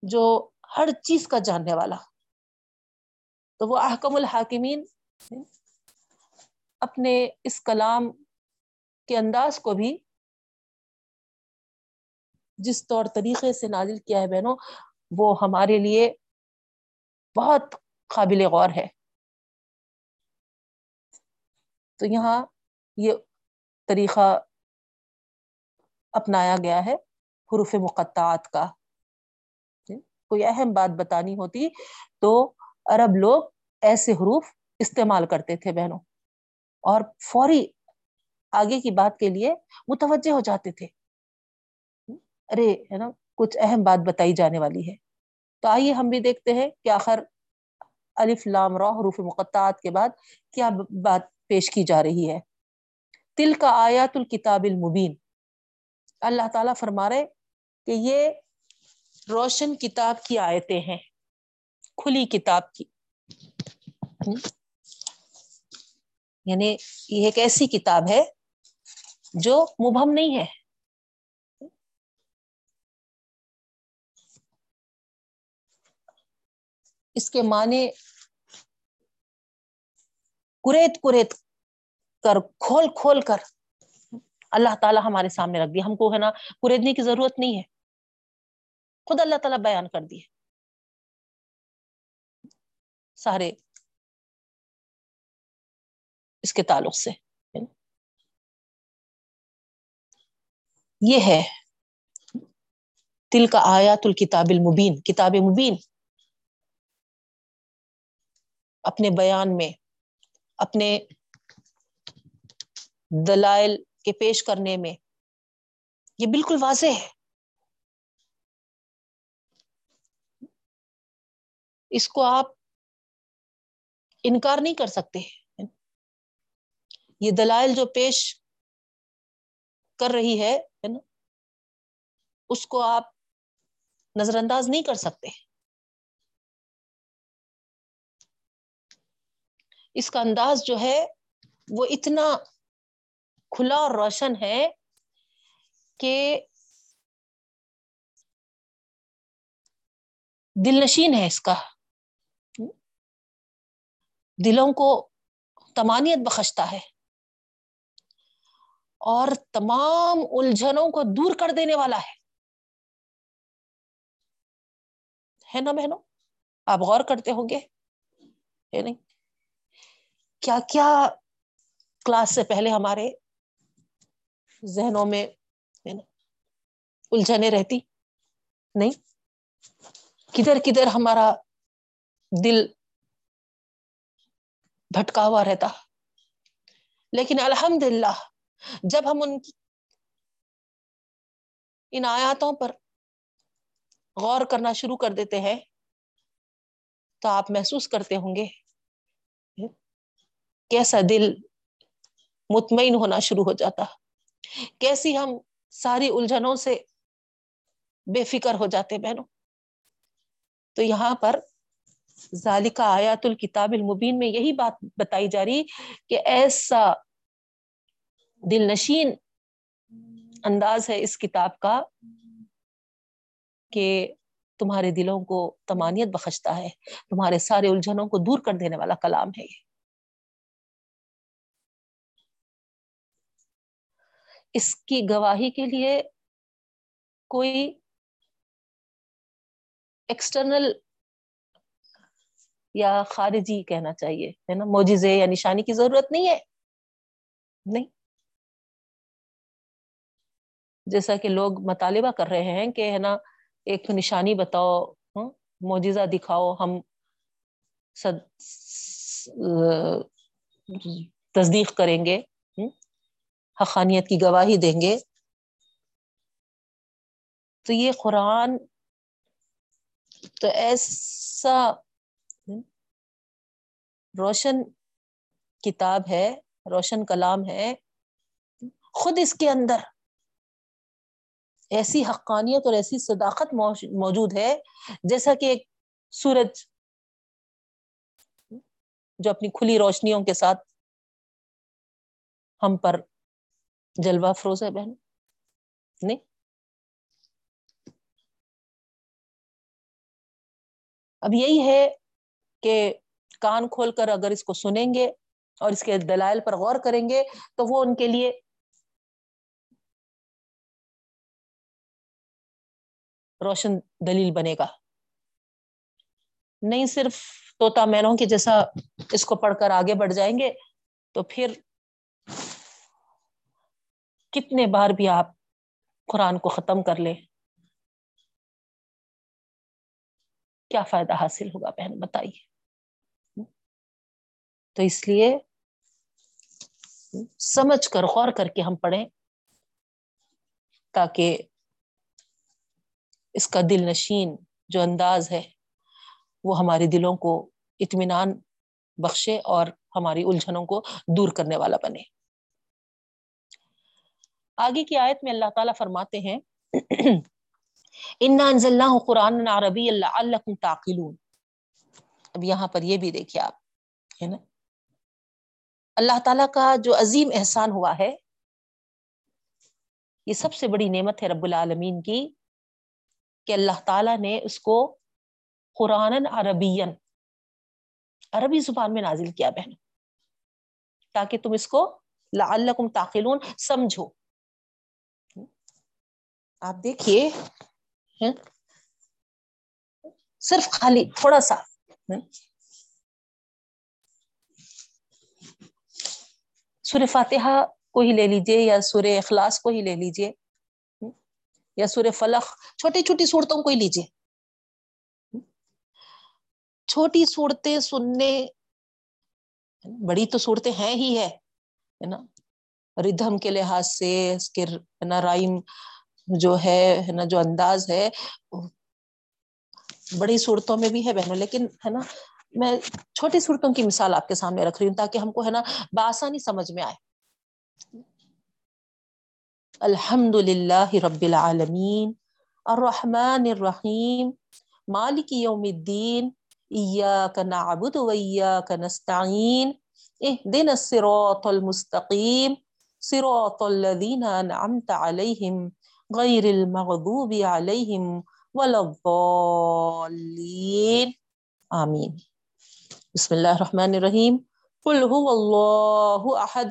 جو ہر چیز کا جاننے والا۔ تو وہ احکم الحاکمین اپنے اس کلام کے انداز کو بھی جس طور طریقے سے نازل کیا ہے بہنوں، وہ ہمارے لیے بہت قابل غور ہے۔ تو یہاں یہ طریقہ اپنایا گیا ہے۔ حروف مقطعات کا۔ کوئی اہم بات بتانی ہوتی تو عرب لوگ ایسے حروف استعمال کرتے تھے بہنوں۔ اور فوری آگے کی بات کے لیے متوجہ ہو جاتے تھے۔ ارے، ہے نا، کچھ اہم بات بتائی جانے والی ہے۔ تو آئیے ہم بھی دیکھتے ہیں کہ آخر الف، لام، را حروف مقطعات کے بعد کیا بات پیش کی جا رہی ہے۔ تل کا آیات الکتاب المبین۔ اللہ تعالیٰ فرما رہے کہ یہ روشن کتاب کی آیتیں ہیں، کھلی کتاب کی۔ یعنی یہ ایک ایسی کتاب ہے جو مبہم نہیں ہے۔ اس کے معنی کریت کریت کر، کھول کھول کر۔ اللہ تعالیٰ ہمارے سامنے رکھ دیا۔ ہم کو ہے نا کریدنے کی ضرورت نہیں ہے۔ خود اللہ تعالیٰ بیان کر دیے۔ سارے اس کے تعلق سے۔ یہ ہے تل کا آیات الکتاب المبین۔ کتاب مبین۔ اپنے بیان میں، اپنے دلائل کے پیش کرنے میں۔ یہ بالکل واضح ہے۔ اس کو آپ انکار نہیں کر سکتے۔ یہ دلائل جو پیش کر رہی ہے نا، اس کو آپ نظر انداز نہیں کر سکتے۔ اس کا انداز جو ہے، وہ اتنا کھلا اور روشن ہے کہ دل نشین ہے اس کا۔ دلوں کو تمانیت بخشتا ہے اور تمام الجھنوں کو دور کر دینے والا ہے۔ ہے نا بہنوں؟ آپ غور کرتے ہوں گے؟ نہیں؟ کیا کیا کلاس سے پہلے ہمارے ذہنوں میں الجھنے رہتی۔ نہیں، کدھر کدھر ہمارا دل بھٹکا ہوا رہتا۔ لیکن الحمد للہ جب ہم ان کی ان آیاتوں پر غور کرنا شروع کر دیتے ہیں، تو آپ محسوس کرتے ہوں گے، کیسا دل مطمئن ہونا شروع ہو جاتا۔ کیسی ہم ساری الجھنوں سے بے فکر ہو جاتے بہنوں؟ تو یہاں پر ذالکہ آیات الکتاب المبین میں یہی بات بتائی جا رہی کہ ایسا دل نشین انداز ہے اس کتاب کا کہ تمہارے دلوں کو تمانیت بخشتا ہے، تمہارے سارے الجھنوں کو دور کر دینے والا کلام ہے یہ۔ اس کی گواہی کے لیے کوئی ایکسٹرنل یا خارجی کہنا چاہیے، ہے نا؟ موجزے یا نشانی کی ضرورت نہیں ہے۔ نہیں۔ جیسا کہ لوگ مطالبہ کر رہے ہیں کہ، ہے نا، ایک نشانی بتاؤ ہاں، موجزہ دکھاؤ، ہم تصدیق کریں گے۔ حقانیت کی گواہی دیں گے۔ تو یہ قرآن تو ایسا روشن کتاب ہے، روشن کلام ہے۔ خود اس کے اندر ایسی حقانیت اور ایسی صداقت موجود ہے، جیسا کہ ایک سورج جو اپنی کھلی روشنیوں کے ساتھ ہم پر جلوہ فروز ہے بہن۔ نہیں۔ اب یہی ہے کہ کان کھول کر اگر اس کو سنیں گے اور اس کے دلائل پر غور کریں گے تو وہ ان کے لیے روشن دلیل بنے گا۔ نہیں صرف توتا مینوں کے جیسا اس کو پڑھ کر آگے بڑھ جائیں گے تو پھر کتنے بار بھی آپ قرآن کو ختم کر لیں۔ کیا فائدہ حاصل ہوگا بہن؟ بتائیے۔ تو اس لیے سمجھ کر، غور کر کے ہم پڑھیں۔ تاکہ اس کا دل نشین جو انداز ہے، وہ ہمارے دلوں کو اطمینان بخشے اور ہماری الجھنوں کو دور کرنے والا بنے۔ آگے کی آیت میں اللہ تعالیٰ فرماتے ہیں انزلناہ قرآن عربی اللہ تعقلون اب یہاں پر یہ بھی دیکھیے آپ، ہے نا؟ اللہ تعالیٰ کا جو عظیم احسان ہوا ہے، یہ سب سے بڑی نعمت ہے رب العالمین کی، کہ اللہ تعالیٰ نے اس کو قرآن عربی عربی زبان میں نازل کیا بہن تاکہ تم اس کو لعلکم تعقلون، سمجھو۔ آپ دیکھیے ہاں، صرف خالی تھوڑا سا ہاں۔ سور فاتحہ کو ہی لے لیجیے یا سور اخلاص کو ہی لے لیجیے ہاں۔ یا سور فلق، چھوٹی چھوٹی صورتوں کو ہی لیجیے چھوٹی صورتیں سننے، بڑی تو صورتیں ہیں ہی ہے نا۔ ردھم کے لحاظ سے، اس کے نا، رائم جو ہے نا، جو انداز ہے، بڑی صورتوں میں بھی ہے بہنوں، لیکن ہے نا، میں چھوٹی صورتوں کی مثال آپ کے سامنے رکھ رہی ہوں تاکہ ہم کو ہے نا بآسانی سمجھ میں آئے۔ الحمد للہ رب العالمین، الرحمن الرحیم، مالک یوم الدین، ایاک نعبد و ایاک نستعین اہدنا الصراط المستقیم، صراط الذین انعمت علیہم غیر المغضوب علیہم ولا الضالین آمین بسم اللہ الرحمن الرحیم قل هو اللہ احد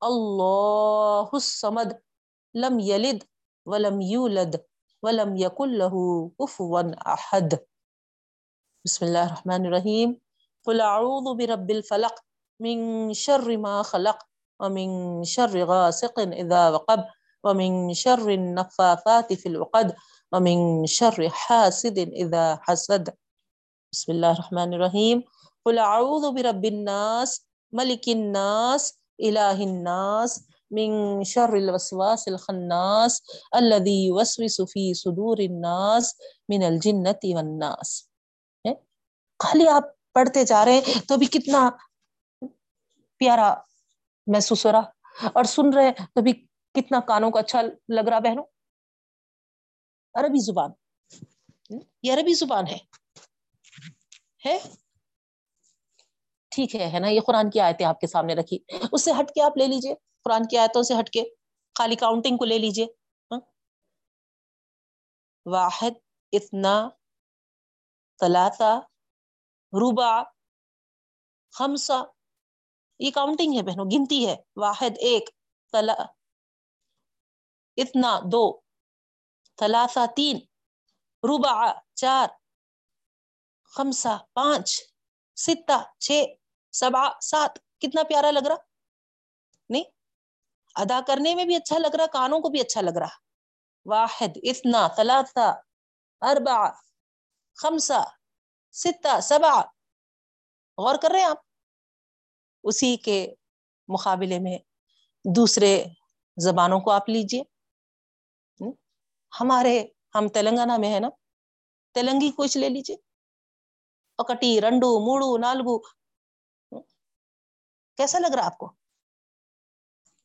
اللہ الصمد. لم یلد ولم یولد ولم يكن له كفوا احد بسم الله الرحمن الرحیم قل اعوذ برب الفلق من شر ما خلق ومن شر غاسق اذا وقب. ومن شر النفاثات في العقد ومن شر حاسد اذا حسد. بسم اللہ الرحمن الرحیم قل اعوذ برب الناس ملک الناس الہ الناس، من شر الوسواس الخناس الذي يوسوس في صدور الناس من الجنت والناس. خالی آپ پڑھتے جا رہے ہیں تو بھی کتنا پیارا محسوس ہو رہا اور سن رہے تو بھی کتنا کانوں کو اچھا لگ رہا بہنوں؟ عربی زبان۔ یہ عربی زبان ہے۔ ہے؟ ٹھیک ہے نا؟ یہ قرآن کی آیتیں آپ کے سامنے رکھی۔ اس سے ہٹ کے آپ لے لیجیے۔ قرآن کی آیتوں سے ہٹ کے خالی کاؤنٹنگ کو لے لیجیے۔ ہاں؟ واحد اتنا تلاتا روبا خمسا یہ کاؤنٹنگ ہے بہنوں، گنتی ہے۔ واحد، ایک تلا اتنا دو تلاسا تین روبا چار خمسا پانچ ستا چھ سبا سات، کتنا پیارا لگ رہا؟ نہیں، ادا کرنے میں بھی اچھا لگ رہا، کانوں کو بھی اچھا لگ رہا۔ واحد اتنا ثلاثہ، اربع خمسا ستا سبا غور کر رہے ہیں آپ؟ اسی کے مقابلے میں دوسرے زبانوں کو آپ لیجیے۔ ہمارے، ہم تلنگانہ میں ہے نا، تلنگی کچھ لے لیجیے۔ اکٹی رنڈو، موڑو، نالگو۔ کیسا لگ رہا آپ کو؟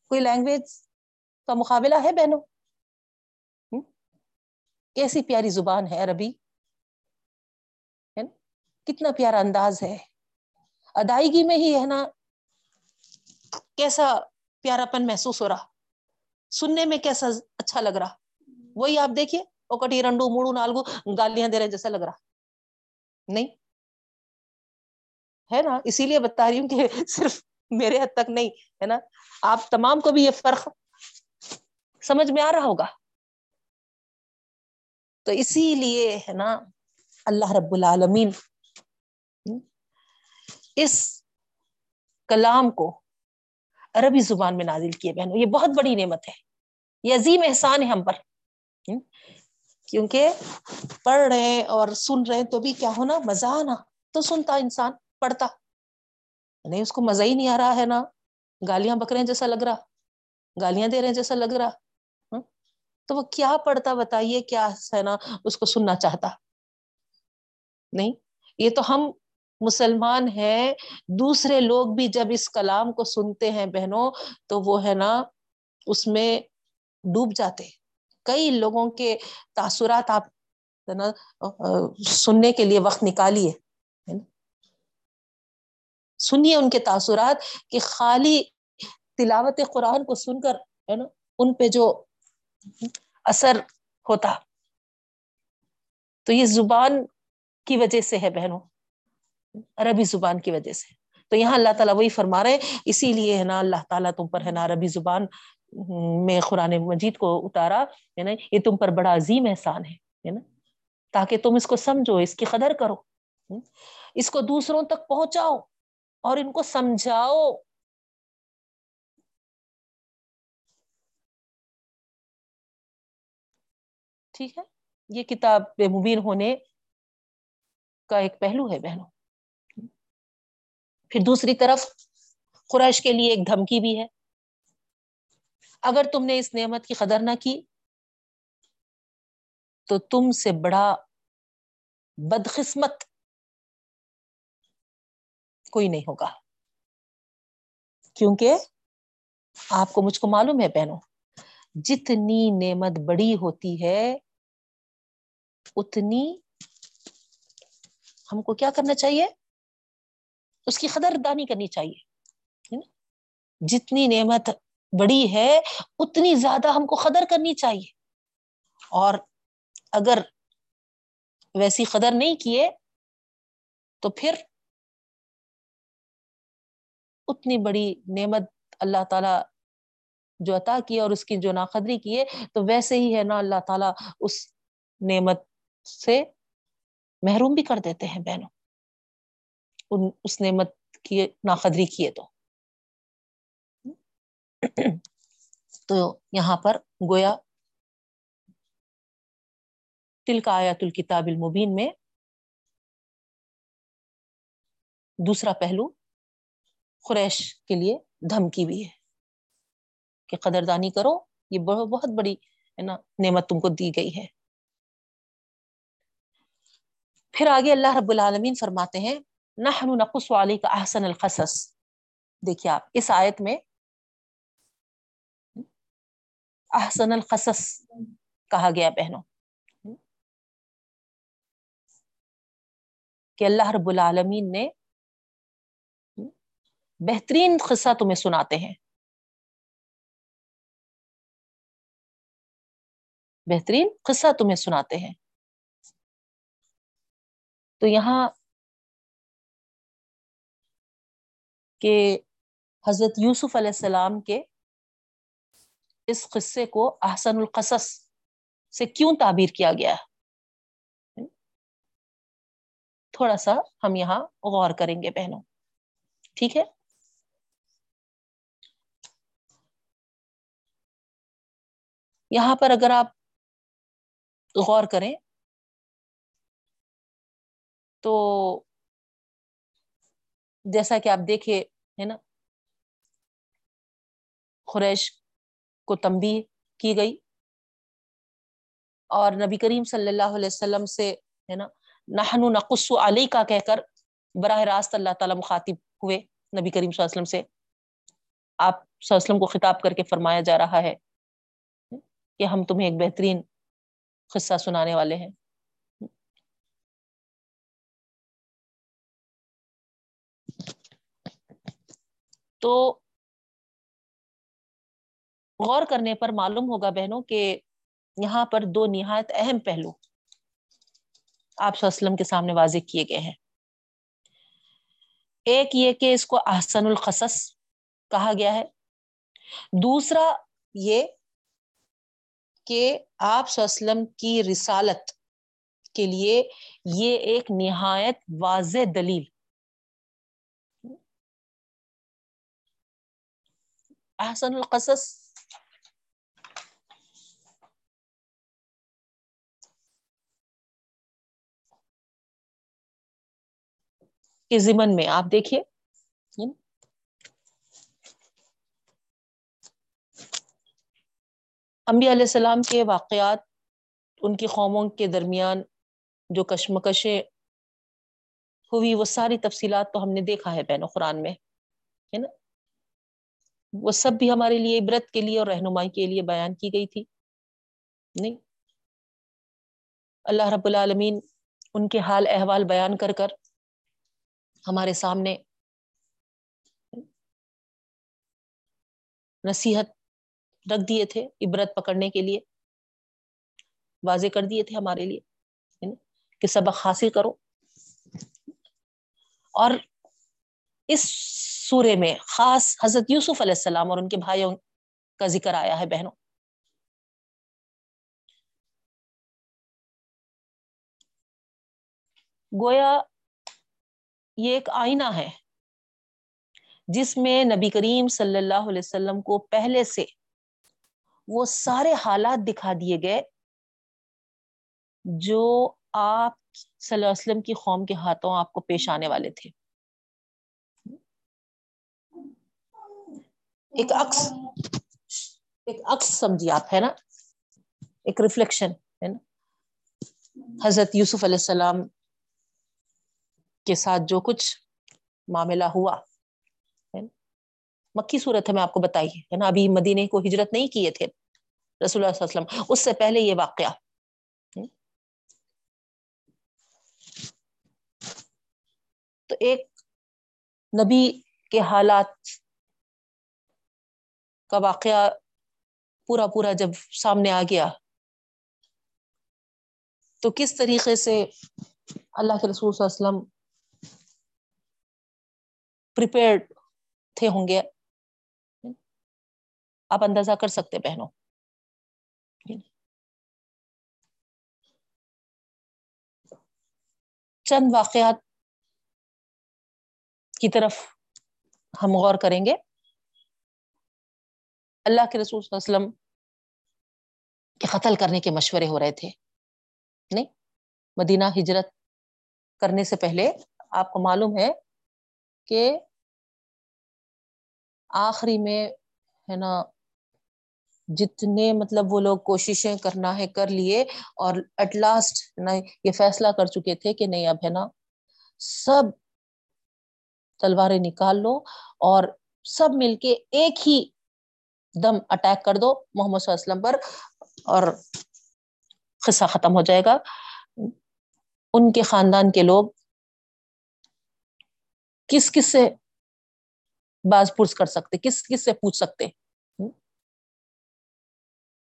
کوئی لینگویج کا مقابلہ ہے بہنوں؟ کیسی پیاری زبان ہے عربی؟ کتنا پیارا انداز ہے۔ ادائیگی میں ہی ہے نا، کیسا پیارا پن محسوس ہو رہا۔ سننے میں کیسا اچھا لگ رہا۔ وہی آپ دیکھیے اوکٹی رنڈو، موڑو، نالگو گالیاں دے رہے جیسا لگ رہا۔ نہیں۔ ہے نا؟ اسی لیے بتا رہی ہوں کہ صرف میرے حد تک نہیں، ہے نا؟ آپ تمام کو بھی یہ فرق سمجھ میں آ رہا ہوگا۔ تو اسی لیے، ہے نا؟ اللہ رب العالمین اس کلام کو عربی زبان میں نازل کیے بہنوں، یہ بہت بڑی نعمت ہے۔ یہ عظیم احسان ہے ہم پر۔ کیونکہ پڑھ رہے اور سن رہے تو بھی کیا ہونا؟ مزہ آنا۔ تو سنتا انسان، پڑھتا۔ نہیں، اس کو مزہ ہی نہیں آ رہا ہے نا۔ گالیاں بک رہے ہیں جیسا لگ رہا۔ گالیاں دے رہے ہیں جیسا لگ رہا۔ تو وہ کیا پڑھتا بتائیے؟ کیا ہے نا؟ اس کو سننا چاہتا۔ نہیں، یہ تو ہم مسلمان ہیں۔ دوسرے لوگ بھی جب اس کلام کو سنتے ہیں بہنوں، تو وہ ہے نا، اس میں ڈوب جاتے۔ کئی لوگوں کے تاثرات آپ نا سننے کے لیے وقت نکالیے سنیے ان کے تاثرات کہ خالی تلاوت قرآن کو سن کر، ہے نا، ان پہ جو اثر ہوتا۔ تو یہ زبان کی وجہ سے ہے بہنوں، عربی زبان کی وجہ سے۔ تو یہاں اللہ تعالیٰ وہی فرما رہے اسی لیے ہے نا، اللہ تعالیٰ تم پر ہے نا عربی زبان میں قرآن مجید کو اتارا ہے نا یہ تم پر بڑا عظیم احسان ہے نا؟ تاکہ تم اس کو سمجھو، اس کی قدر کرو اس کو دوسروں تک پہنچاؤ اور ان کو سمجھاؤ۔ ٹھیک ہے؟ یہ کتاب بے مبین ہونے کا ایک پہلو ہے بہنوں۔ پھر دوسری طرف قریش کے لیے ایک دھمکی بھی ہے۔ اگر تم نے اس نعمت کی قدر نہ کی، تو تم سے بڑا بدقسمت کوئی نہیں ہوگا۔ کیونکہ آپ کو مجھ کو معلوم ہے بہنوں، جتنی نعمت بڑی ہوتی ہے، اتنی ہم کو کیا کرنا چاہیے؟ اس کی قدر دانی کرنی چاہیے جتنی نعمت بڑی ہے، اتنی زیادہ ہم کو قدر کرنی چاہیے۔ اور اگر ویسی قدر نہیں کیے، تو پھر اتنی بڑی نعمت اللہ تعالی جو عطا کیا اور اس کی جو ناقدری کی ہے تو ویسے ہی ہے نا اللہ تعالیٰ اس نعمت سے محروم بھی کر دیتے ہیں بہنوں۔ ان، اس نعمت کی ناقدری کیے تو۔ تو یہاں پر گویا تل کا آیات الکتاب المبین میں دوسرا پہلو قریش کے لیے دھمکی بھی ہے کہ قدردانی کرو، یہ بہت بڑی ہے نا نعمت تم کو دی گئی ہے۔ پھر آگے اللہ رب العالمین فرماتے ہیں، نحن نقص علی کا احسن القصص۔ دیکھیے آپ، اس آیت میں احسن القصص کہا گیا بہنوں۔ کہ اللہ رب العالمین نے بہترین قصہ تمہیں سناتے ہیں۔ بہترین قصہ تمہیں سناتے ہیں۔ تو یہاں کہ حضرت یوسف علیہ السلام کے اس قصے کو احسن القصص سے کیوں تعبیر کیا گیا ہے؟ تھوڑا سا ہم یہاں غور کریں گے بہنوں۔ ٹھیک ہے؟ یہاں پر اگر آپ غور کریں تو جیسا کہ آپ دیکھے، ہے نا؟ خریش کو تمبی کی گئی۔ اور نبی کریم صلی اللہ علیہ وسلم سے ہے نا نحن نقص علی کا کہہ کر براہ راست اللہ تعالیٰ مخاطب ہوئے نبی کریم صلی اللہ علیہ وسلم سے۔ آپ صلی اللہ علیہ وسلم کو خطاب کر کے فرمایا جا رہا ہے کہ ہم تمہیں ایک بہترین قصہ سنانے والے ہیں۔ تو غور کرنے پر معلوم ہوگا بہنوں کہ یہاں پر دو نہایت اہم پہلو آپ وسلم کے سامنے واضح کیے گئے ہیں۔ ایک یہ کہ اس کو احسن القصص کہا گیا ہے۔ دوسرا یہ کہ آپ وسلم کی رسالت کے لیے یہ ایک نہایت واضح دلیل۔ احسن القصص کے ضمن میں آپ دیکھیے انبیاء علیہ السلام کے واقعات، ان کی قوموں کے درمیان جو کشمکشیں ہوئی، وہ ساری تفصیلات تو ہم نے دیکھا ہے بین و قرآن میں، ہے نا؟ وہ سب بھی ہمارے لیے عبرت کے لیے اور رہنمائی کے لیے بیان کی گئی تھی، نہیں؟ اللہ رب العالمین ان کے حال احوال بیان کر کر ہمارے سامنے نصیحت رکھ دیے تھے، عبرت پکڑنے کے لیے، واضح کر دیے تھے ہمارے لیے کہ سبق حاصل کرو۔ اور اس سورے میں خاص حضرت یوسف علیہ السلام اور ان کے بھائیوں کا ذکر آیا ہے بہنوں۔ گویا یہ ایک آئینہ ہے جس میں نبی کریم صلی اللہ علیہ وسلم کو پہلے سے وہ سارے حالات دکھا دیے گئے جو آپ صلی اللہ علیہ وسلم کی قوم کے ہاتھوں آپ کو پیش آنے والے تھے۔ ایک عکس ایک عکس سمجھیے آپ، ہے نا؟ ایک ریفلیکشن ہے نا؟ حضرت یوسف علیہ السلام کے ساتھ جو کچھ معاملہ ہوا مکی صورت ہے، میں آپ کو بتائی، ہے نا؟ ابھی مدینے کو ہجرت نہیں کیے تھے رسول اللہ صلی اللہ علیہ وسلم، اس سے پہلے یہ واقعہ تو ایک نبی کے حالات کا واقعہ پورا پورا جب سامنے آ گیا، تو کس طریقے سے اللہ کے رسول صلی اللہ علیہ وسلم پریپیئرڈ تھے ہوں گے۔ آپ اندازہ کر سکتے بہنوں۔ چند واقعات کی طرف ہم غور کریں گے۔ اللہ کے رسول صلی اللہ علیہ وسلم کے قتل کرنے کے مشورے ہو رہے تھے۔ نہیں، مدینہ ہجرت کرنے سے پہلے آپ کو معلوم ہے کہ آخری میں ہے نا جتنے مطلب وہ لوگ کوششیں کرنا ہے کر لیے اور ایٹ لاسٹ یہ فیصلہ کر چکے تھے کہ نہیں اب ہے نا سب تلواریں نکال لو اور سب مل کے ایک ہی دم اٹیک کر دو محمد صلی اللہ علیہ وسلم پر اور قصہ ختم ہو جائے گا۔ ان کے خاندان کے لوگ کس کس سے باز پرس کر سکتے، کس کس سے پوچھ سکتے؟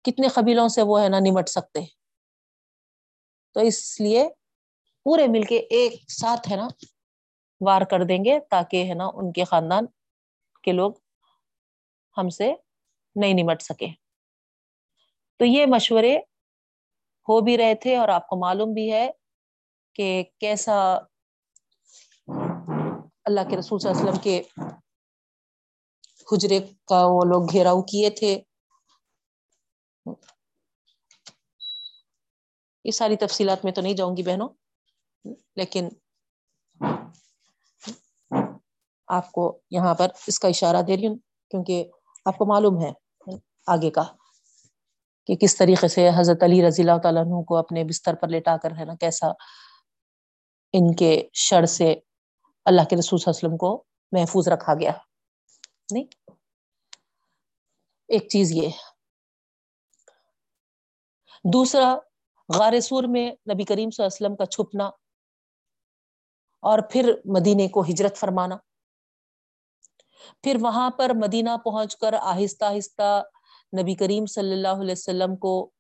کتنے قبیلوں سے وہ ہے نا نمٹ سکتے؟ تو اس لیے پورے مل کے ایک ساتھ ہے نا وار کر دیں گے تاکہ ہے نا ان کے خاندان کے لوگ ہم سے نہیں نمٹ سکے۔ تو یہ مشورے ہو بھی رہے تھے اور آپ کو معلوم بھی ہے کہ کیسا اللہ کے رسول صلی اللہ علیہ وسلم کے حجرے کا وہ لوگ گھیراؤ کیے تھے۔ یہ ساری تفصیلات میں تو نہیں جاؤں گی بہنوں، لیکن آپ کو یہاں پر اس کا اشارہ دے رہی ہوں کیونکہ آپ کو معلوم ہے آگے کا کہ کس طریقے سے حضرت علی رضی اللہ تعالیٰ عنہ کو اپنے بستر پر لٹا کر ہے نا، کیسا ان کے شر سے اللہ کے رسول صلی اللہ علیہ وسلم کو محفوظ رکھا گیا۔ نہیں، ایک چیز یہ۔ دوسرا، غار سور میں نبی کریم صلی اللہ علیہ وسلم کا چھپنا اور پھر مدینے کو ہجرت فرمانا۔ پھر وہاں پر مدینہ پہنچ کر آہستہ آہستہ نبی کریم صلی اللہ علیہ وسلم کو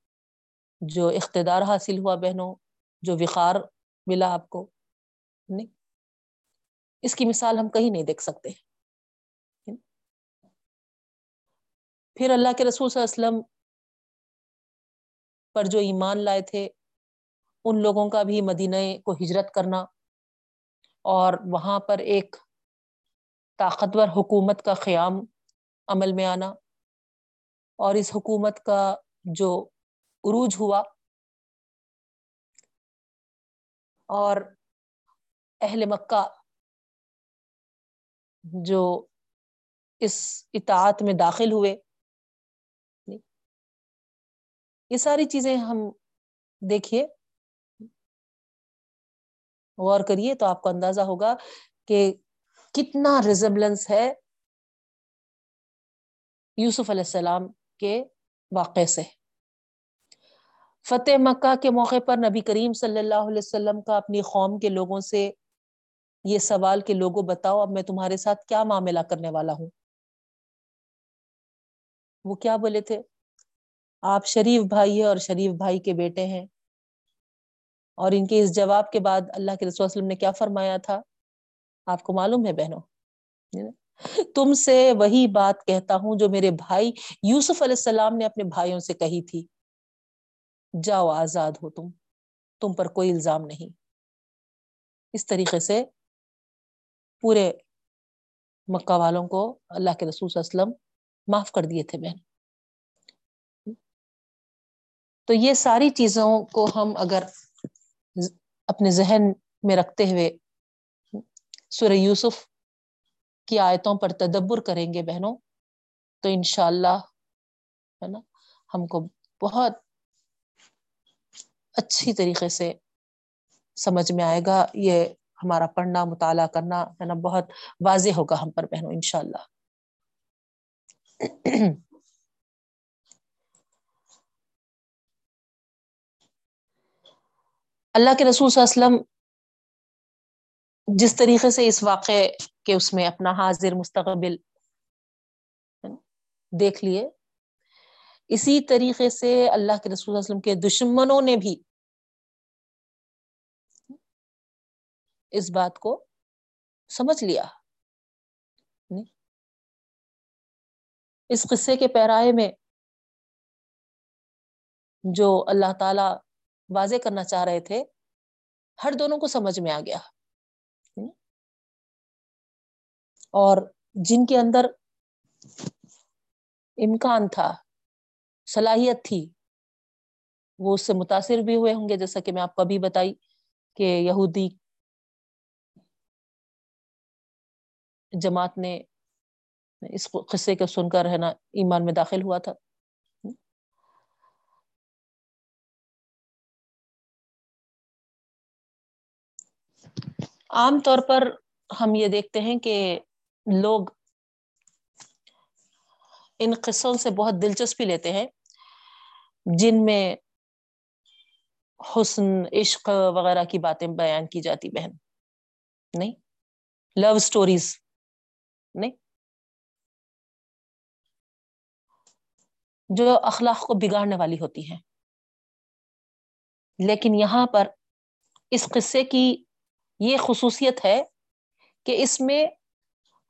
جو اقتدار حاصل ہوا بہنوں، جو وقار ملا آپ کو۔ نہیں اس کی مثال ہم کہیں نہیں دیکھ سکتے۔ پھر اللہ کے رسول صلی اللہ علیہ وسلم پر جو ایمان لائے تھے، ان لوگوں کا بھی مدینہ کو ہجرت کرنا اور وہاں پر ایک طاقتور حکومت کا قیام عمل میں آنا اور اس حکومت کا جو عروج ہوا اور اہل مکہ جو اس اطاعت میں داخل ہوئے۔ یہ ساری چیزیں ہم دیکھیے۔ غور کریے تو آپ کو اندازہ ہوگا کہ کتنا ریزمبلنس ہے یوسف علیہ السلام کے واقع سے۔ فتح مکہ کے موقع پر نبی کریم صلی اللہ علیہ وسلم کا اپنی قوم کے لوگوں سے یہ سوال کہ لوگوں بتاؤ، اب میں تمہارے ساتھ کیا معاملہ کرنے والا ہوں؟ وہ کیا بولے تھے؟ آپ شریف بھائی ہے اور شریف بھائی کے بیٹے ہیں۔ اور ان کے اس جواب کے بعد اللہ کے رسول وسلم نے کیا فرمایا تھا؟ آپ کو معلوم ہے بہنوں۔ تم سے وہی بات کہتا ہوں جو میرے بھائی یوسف علیہ السلام نے اپنے بھائیوں سے کہی تھی۔ جاؤ آزاد ہو تم تم پر کوئی الزام نہیں۔ اس طریقے سے پورے مکہ والوں کو اللہ کے رسول صلی اللہ علیہ وسلم معاف کر دیے تھے بہن۔ تو یہ ساری چیزوں کو ہم اگر اپنے ذہن میں رکھتے ہوئے سورہ یوسف کی آیتوں پر تدبر کریں گے بہنوں، تو انشاءاللہ ہے نا، ہم کو بہت اچھی طریقے سے سمجھ میں آئے گا۔ یہ ہمارا پڑھنا، مطالعہ کرنا ہے نا، بہت واضح ہوگا ہم پر بہنوں، انشاءاللہ۔ اللہ کے رسول صلی اللہ علیہ وسلم جس طریقے سے اس واقعے کے اس میں اپنا حاضر، مستقبل دیکھ لیے، اسی طریقے سے اللہ کے رسول وسلم کے دشمنوں نے بھی اس بات کو سمجھ لیا۔ اس قصے کے پیرائے میں جو اللہ تعالی واضح کرنا چاہ رہے تھے، ہر دونوں کو سمجھ میں آ گیا۔ اور جن کے اندر امکان تھا، صلاحیت تھی، وہ اس سے متاثر بھی ہوئے ہوں گے۔ جیسا کہ میں آپ کو ابھی بتائی کہ یہودی جماعت نے اس قصے کو سن کر ہے نا ایمان میں داخل ہوا تھا۔ عام طور پر ہم یہ دیکھتے ہیں کہ لوگ ان قصوں سے بہت دلچسپی لیتے ہیں، جن میں حسن، عشق وغیرہ کی باتیں بیان کی جاتی بہن، نہیں؟ لو سٹوریز نہیں۔ جو اخلاق کو بگاڑنے والی ہوتی ہیں۔ لیکن یہاں پر اس قصے کی یہ خصوصیت ہے کہ اس میں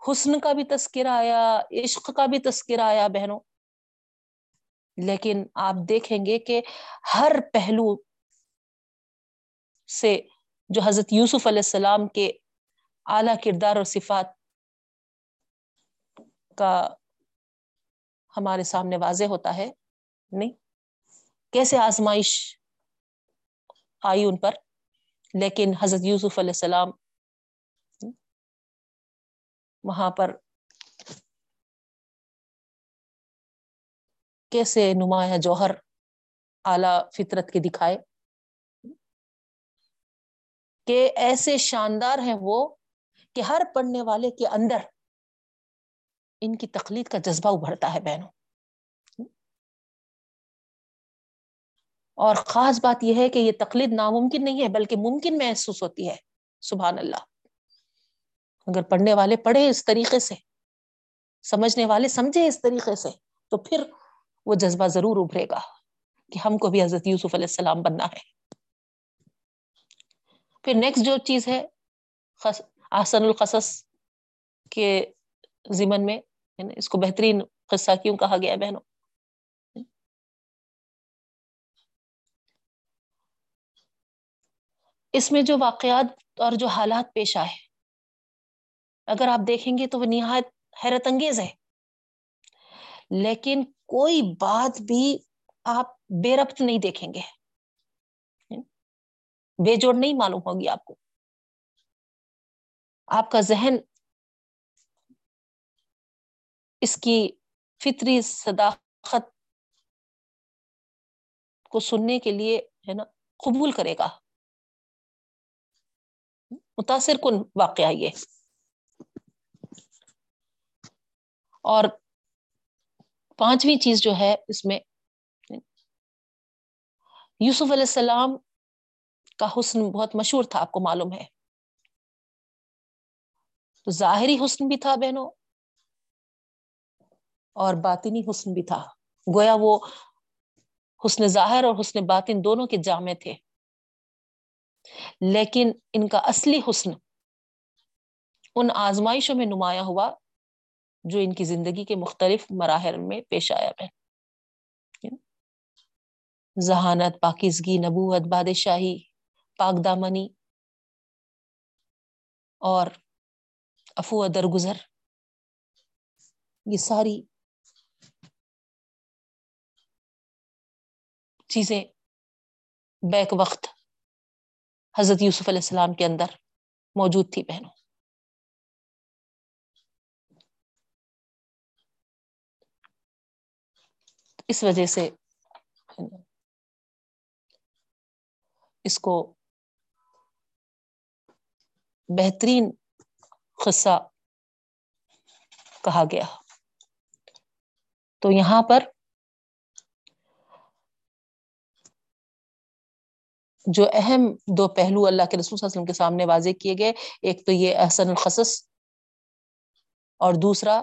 حسن کا بھی تذکرہ آیا، عشق کا بھی تذکرہ آیا بہنوں۔ لیکن آپ دیکھیں گے کہ ہر پہلو سے جو حضرت یوسف علیہ السلام کے اعلی کردار اور صفات کا ہمارے سامنے واضح ہوتا ہے؟ نہیں۔ کیسے آزمائش آئی ان پر؟ لیکن حضرت یوسف علیہ السلام وہاں پر کیسے نمایاں جوہر اعلی فطرت کے دکھائے؟ کہ ایسے شاندار ہیں وہ کہ ہر پڑھنے والے کے اندر ان کی تقلید کا جذبہ ابھرتا ہے بہنوں۔ اور خاص بات یہ ہے کہ یہ تقلید ناممکن نہیں ہے، بلکہ ممکن محسوس ہوتی ہے۔ سبحان اللہ۔ اگر پڑھنے والے پڑھے اس طریقے سے، سمجھنے والے سمجھے اس طریقے سے، تو پھر وہ جذبہ ضرور ابھرے گا کہ ہم کو بھی حضرت یوسف علیہ السلام بننا ہے۔ پھر نیکسٹ جو چیز ہے آسن القصص کے ضمن میں یعنی اس کو بہترین قصہ کیوں کہا گیا بہنوں؟ اس میں جو واقعات اور جو حالات پیش آئے، اگر آپ دیکھیں گے تو وہ نہایت حیرت انگیز ہے لیکن کوئی بات بھی آپ بے ربط نہیں دیکھیں گے۔ بے جوڑ نہیں معلوم ہوگی آپ کو۔ آپ کا ذہن اس کی فطری صداقت کو سننے کے لیے ہے نا قبول کرے گا۔ متاثر کن واقعہ یہ۔ اور پانچویں چیز جو ہے اس میں یوسف علیہ السلام کا حسن بہت مشہور تھا، آپ کو معلوم ہے۔ تو ظاہری حسن بھی تھا بہنوں اور باطنی حسن بھی تھا۔ گویا وہ حسن ظاہر اور حسن باطن دونوں کے جامع تھے۔ لیکن ان کا اصلی حسن ان آزمائشوں میں نمایاں ہوا جو ان کی زندگی کے مختلف مراحل میں پیش آیا ہے۔ ذہانت، پاکیزگی، نبوت، بادشاہی، پاک دامنی اور افو درگزر۔ یہ ساری چیزیں بیک وقت حضرت یوسف علیہ السلام کے اندر موجود تھی بہنوں۔ اس وجہ سے اس کو بہترین قصہ کہا گیا۔ تو یہاں پر جو اہم دو پہلو اللہ کے رسول صلی اللہ علیہ وسلم کے سامنے واضح کیے گئے، ایک تو یہ احسن الخصص اور دوسرا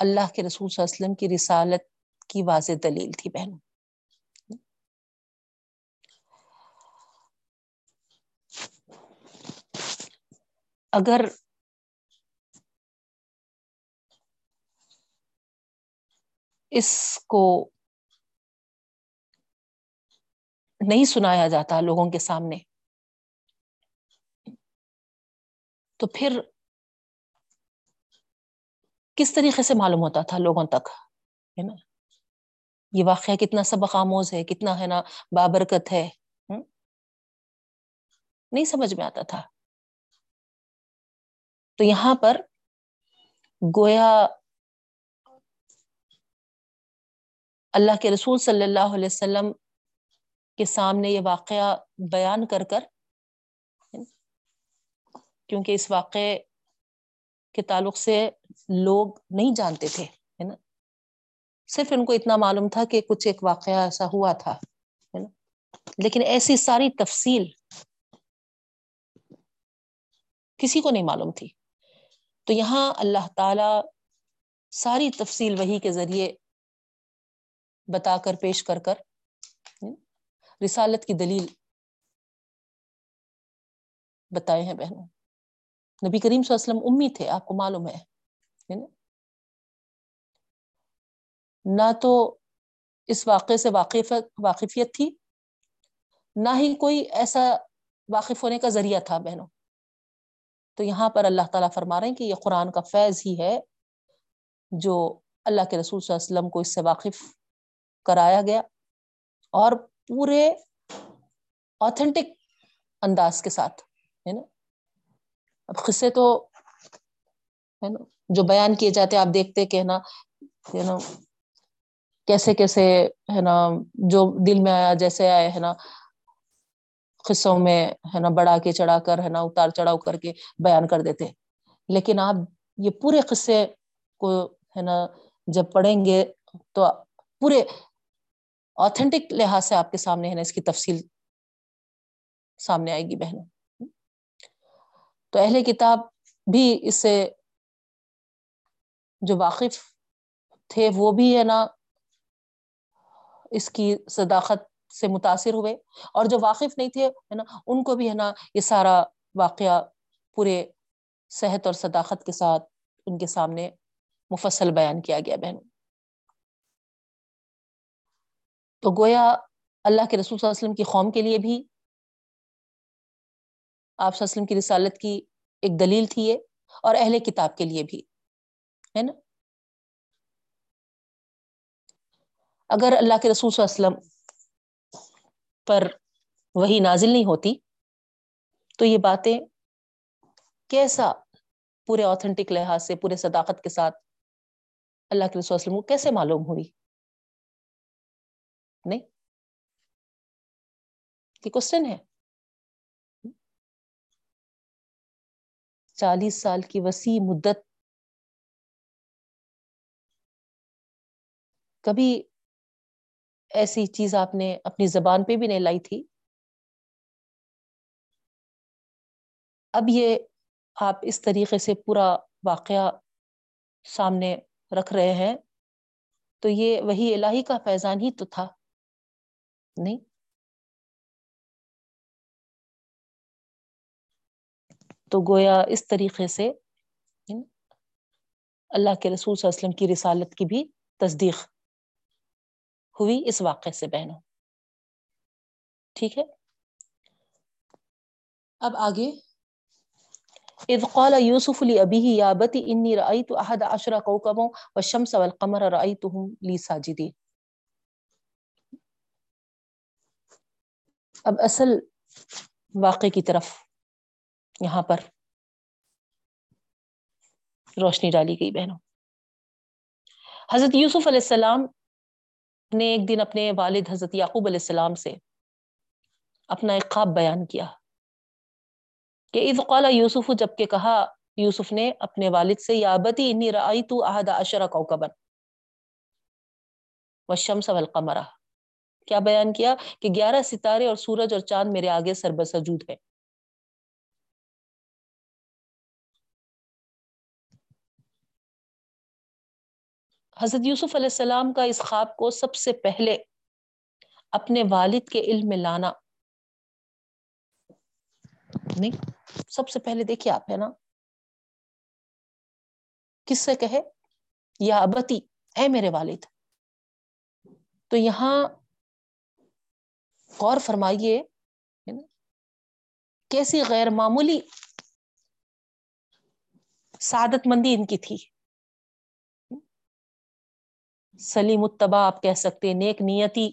اللہ کے رسول صلی اللہ علیہ وسلم کی رسالت کی واضح دلیل تھی بہنوں۔ اگر اس کو نہیں سنایا جاتا لوگوں کے سامنے۔ تو پھر کس طریقے سے معلوم ہوتا تھا لوگوں تک؟ ہے نا؟ یہ واقعہ کتنا سبق آموز ہے، کتنا ہے نا بابرکت ہے۔ نہیں سمجھ میں آتا تھا۔ تو یہاں پر گویا اللہ کے رسول صلی اللہ علیہ وسلم کے سامنے یہ واقعہ بیان کر کر، کیونکہ اس واقعے کے تعلق سے لوگ نہیں جانتے تھے، ہے نا؟ صرف ان کو اتنا معلوم تھا کہ کچھ ایک واقعہ ایسا ہوا تھا، ہے نا؟ لیکن ایسی ساری تفصیل کسی کو نہیں معلوم تھی۔ تو یہاں اللہ تعالی ساری تفصیل وہی کے ذریعے بتا کر، پیش کر کر رسالت کی دلیل بتائے ہیں بہنوں۔ نبی کریم صلی اللہ علیہ وسلم امی تھے، آپ کو معلوم ہے نہ تو اس واقعے سے واقف، واقفیت تھی، نہ ہی کوئی ایسا واقف ہونے کا ذریعہ تھا بہنوں۔ تو یہاں پر اللہ تعالیٰ فرما رہے ہیں کہ یہ قرآن کا فیض ہی ہے جو اللہ کے رسول صلی اللہ علیہ وسلم کو اس سے واقف کرایا گیا اور پورے آتھینٹک انداز کے ساتھ، ہے نا؟ اب قصے تو، ہے نا؟ جو بیان کیے جاتے آپ دیکھتے کہ، ہے نا؟ نا؟ کیسے کیسے، ہے نا؟ جو دل میں آیا، جیسے آئے ہے نا؟ قصوں میں، ہے نا؟ بڑھا کے، چڑھا کر، ہے نا؟ اتار چڑھاؤ کر کے بیان کر دیتے لیکن آپ یہ پورے قصے کو، ہے نا؟ جب پڑھیں گے تو پورے آتھینٹک لحاظ سے آپ کے سامنے ہے نا، اس کی تفصیل سامنے آئے گی بہنوں۔ تو اہل کتاب بھی اس سے جو واقف تھے، وہ بھی ہے نا اس کی صداقت سے متاثر ہوئے۔ اور جو واقف نہیں تھے، ہے نا، ان کو بھی ہے نا یہ سارا واقعہ پورے صحت اور صداقت کے ساتھ ان کے سامنے مفصل بیان کیا گیا بہنوں۔ تو گویا اللہ کے رسول صلی اللہ علیہ وسلم کی قوم کے لیے بھی آپ صلی اللہ علیہ وسلم کی رسالت کی ایک دلیل تھی یہ، اور اہل کتاب کے لیے بھی، ہے نا؟ اگر اللہ کے رسول صلی اللہ علیہ وسلم پر وہی نازل نہیں ہوتی، تو یہ باتیں کیسا پورے آتھینٹک لحاظ سے، پورے صداقت کے ساتھ اللہ کے رسول وسلم کو کیسے معلوم ہوئی؟ نہیں۔ یہ کوشچن ہے۔ چالیس سال کی وسیع مدت۔ کبھی ایسی چیز آپ نے اپنی زبان پہ بھی نہیں لائی تھی؟ اب یہ آپ اس طریقے سے پورا واقعہ سامنے رکھ رہے ہیں۔ تو یہ وہی الہی کا فیضان ہی تو تھا۔ نہیں تو گویا اس طریقے سے اللہ کے رسول صلی اللہ علیہ وسلم کی رسالت کی بھی تصدیق ہوئی اس واقعے سے، بہنوں۔ ٹھیک ہے؟ اب آگے۔ اذ قال یوسف لابیہ یا بتی انی رأیت احد عشر کوکبا والشمس والقمر رأیتهم لی ساجدین۔ اب اصل واقع کی طرف یہاں پر روشنی ڈالی گئی بہنوں۔ حضرت یوسف علیہ السلام نے ایک دن اپنے والد حضرت یعقوب علیہ السلام سے اپنا ایک خواب بیان کیا کہ اذ قال یوسف، جبکہ کہا یوسف نے اپنے والد سے، یا بتی انی رأیت احد عشر کوكبا والشمس والقمر۔ کیا بیان کیا کہ گیارہ ستارے اور سورج اور چاند میرے آگے سربسجود ہے حضرت یوسف علیہ السلام کا اس خواب کو سب سے پہلے اپنے والد کے علم میں لانا۔ نہیں، سب سے پہلے دیکھیے آپ، ہے نا؟ کس سے کہے؟ یا ابتی، اے میرے والد، تو یہاں غور فرمائیے کیسی غیر معمولی سعادت مندی ان کی تھی؟ سلیم اتبا آپ کہہ سکتے نیک نیتی۔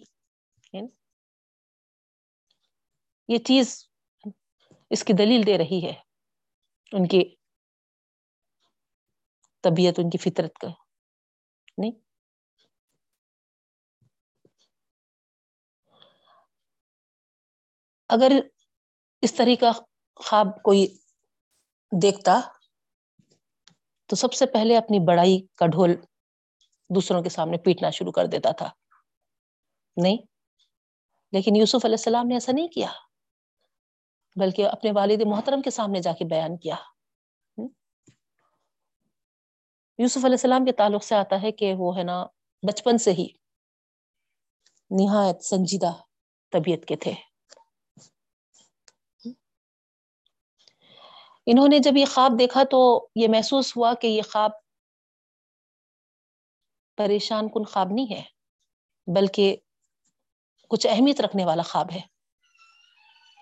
یہ چیز اس کی دلیل دے رہی ہے، ان کی طبیعت، ان کی فطرت کا۔ نہیں؟ اگر اس طرح کا خواب کوئی دیکھتا تو سب سے پہلے اپنی بڑائی کا ڈھول دوسروں کے سامنے پیٹنا شروع کر دیتا تھا۔ نہیں، لیکن یوسف علیہ السلام نے ایسا نہیں کیا، بلکہ اپنے والد محترم کے سامنے جا کے بیان کیا۔ یوسف علیہ السلام کے تعلق سے آتا ہے کہ وہ ہے نا، بچپن سے ہی نہایت سنجیدہ طبیعت کے تھے۔ انہوں نے جب یہ خواب دیکھا تو یہ محسوس ہوا کہ یہ خواب پریشان کن خواب نہیں ہے، بلکہ کچھ اہمیت رکھنے والا خواب ہے۔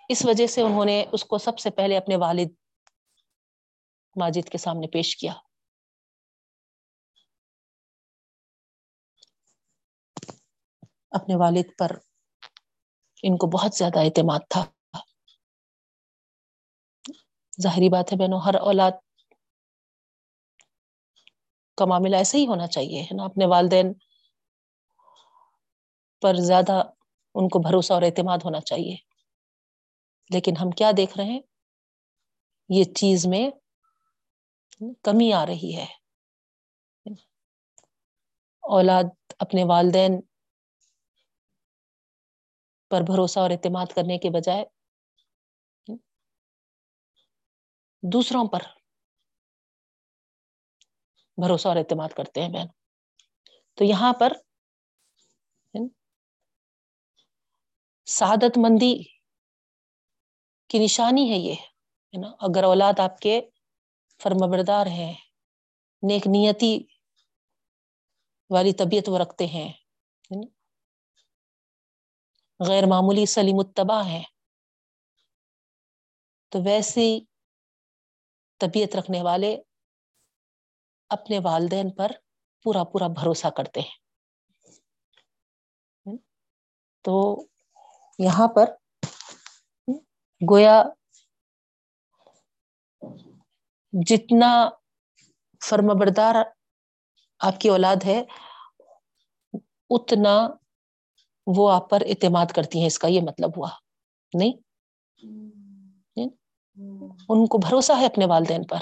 اس وجہ سے انہوں نے اس کو سب سے پہلے اپنے والد ماجد کے سامنے پیش کیا۔ اپنے والد پر ان کو بہت زیادہ اعتماد تھا۔ ظاہری بات ہے بہنوں، ہر اولاد کا معاملہ ایسا ہی ہونا چاہیے، ہے نا؟ اپنے والدین پر زیادہ ان کو بھروسہ اور اعتماد ہونا چاہیے۔ لیکن ہم کیا دیکھ رہے ہیں؟ یہ چیز میں کمی آ رہی ہے۔ اولاد اپنے والدین پر بھروسہ اور اعتماد کرنے کے بجائے دوسروں پر بھروسہ اور اعتماد کرتے ہیں بہن۔ تو یہاں پر سعادت مندی کی نشانی ہے یہ نا؟ اگر اولاد آپ کے فرمبردار ہیں، نیک نیتی والی طبیعت وہ رکھتے ہیں غیر معمولی سلیم اتبا ہے تو ویسی طبیعت رکھنے والے اپنے والدین پر پورا پورا بھروسہ کرتے ہیں۔ تو یہاں پر گویا جتنا فرمبردار آپ کی اولاد ہے اتنا وہ آپ پر اعتماد کرتی ہیں اس کا یہ مطلب ہوا نہیں؟ ان کو بھروسہ ہے اپنے والدین پر۔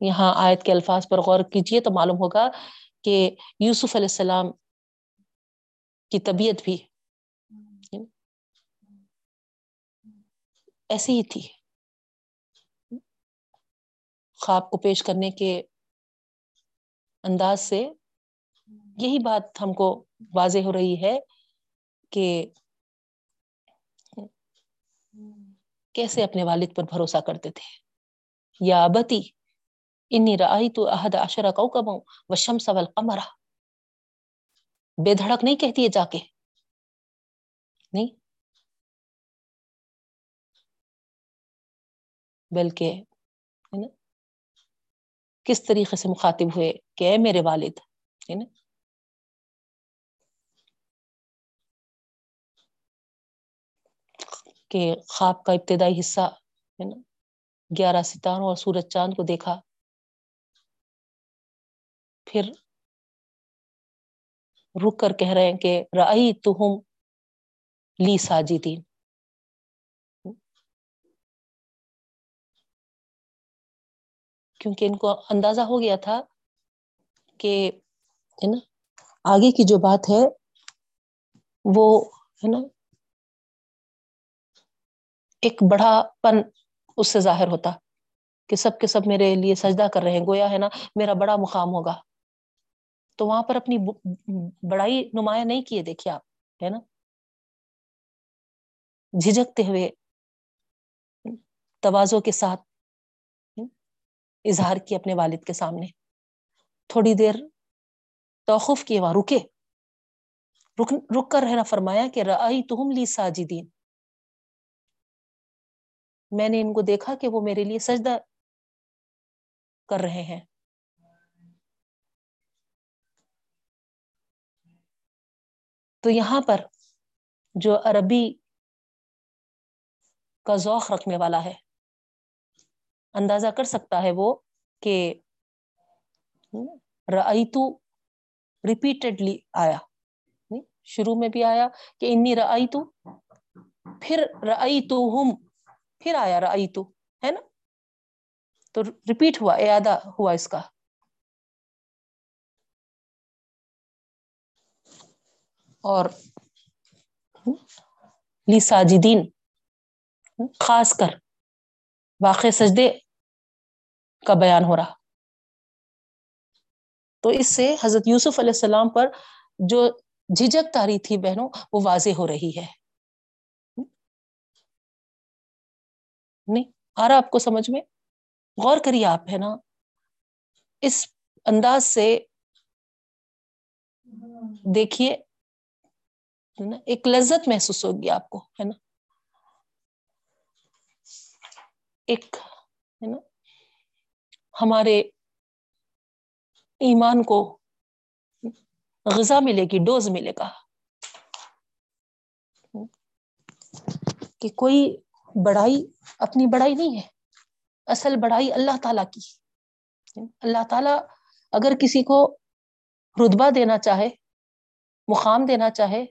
یہاں آیت کے الفاظ پر غور کیجیے تو معلوم ہوگا کہ یوسف علیہ السلام کی طبیعت بھی ایسی ہی تھی۔ خواب کو پیش کرنے کے انداز سے یہی بات ہم کو واضح ہو رہی ہے کہ کیسے اپنے والد پر بھروسہ کرتے تھے؟ یا بتی انی رائی تو عہد اشرا کو و شمس والقمر. بے دھڑک نہیں کہتی ہے جا کے؟ نہیں؟ بلکہ کس طریقے سے مخاطب ہوئے کہ اے میرے والد، ہے نا کہ خواب کا ابتدائی حصہ ہے نا، گیارہ ستاروں اور سورج چاند کو دیکھا۔ پھر رک کر کہہ رہے ہیں کہ رائی تو ہم لی ساجدین۔ کیونکہ ان کو اندازہ ہو گیا تھا کہ ہے نا، آگے کی جو بات ہے وہ ہے نا ایک بڑا پن اس سے ظاہر ہوتا کہ سب کے سب میرے لیے سجدہ کر رہے ہیں، گویا ہے نا، میرا بڑا مقام ہوگا۔ تو وہاں پر اپنی بڑائی نمایاں نہیں کیے، دیکھیے آپ، ہے نا؟ جھجکتے ہوئے توازوں کے ساتھ اظہار کی اپنے والد کے سامنے۔ تھوڑی دیر توقف کیے، وہاں رکے۔ رک رک کر رہنا فرمایا کہ رئی تم لی ساجدین۔ میں نے ان کو دیکھا کہ وہ میرے لیے سجدہ کر رہے ہیں۔ تو یہاں پر جو عربی کا ذوق رکھنے والا ہے، اندازہ کر سکتا ہے وہ کہ رعیتو ریپیٹڈلی آیا۔ شروع میں بھی آیا کہ انی رعیتو پھر رعیتو ہم پھر آیا رعیتو ہے نا؟ تو ریپیٹ ہوا اعادہ ہوا اس کا۔ اور لی ساجدین خاص کر واقع سجدے کا بیان ہو رہا۔ تو اس سے حضرت یوسف علیہ السلام پر جو جھجک تاری تھی بہنوں، وہ واضح ہو رہی ہے۔ نہیں، آ رہا آپ کو سمجھ میں؟ غور کریے آپ، ہے نا؟ اس انداز سے دیکھیے ایک لذت محسوس ہوگی آپ کو، ہے نا؟ ایک، ہے نا؟ ہمارے ایمان کو غذا ملے گی، ڈوز ملے گا۔ کہ کوئی بڑائی، اپنی بڑائی نہیں ہے، اصل بڑائی اللہ تعالی کی۔ اللہ تعالی اگر کسی کو رتبہ دینا چاہے، مقام دینا چاہے،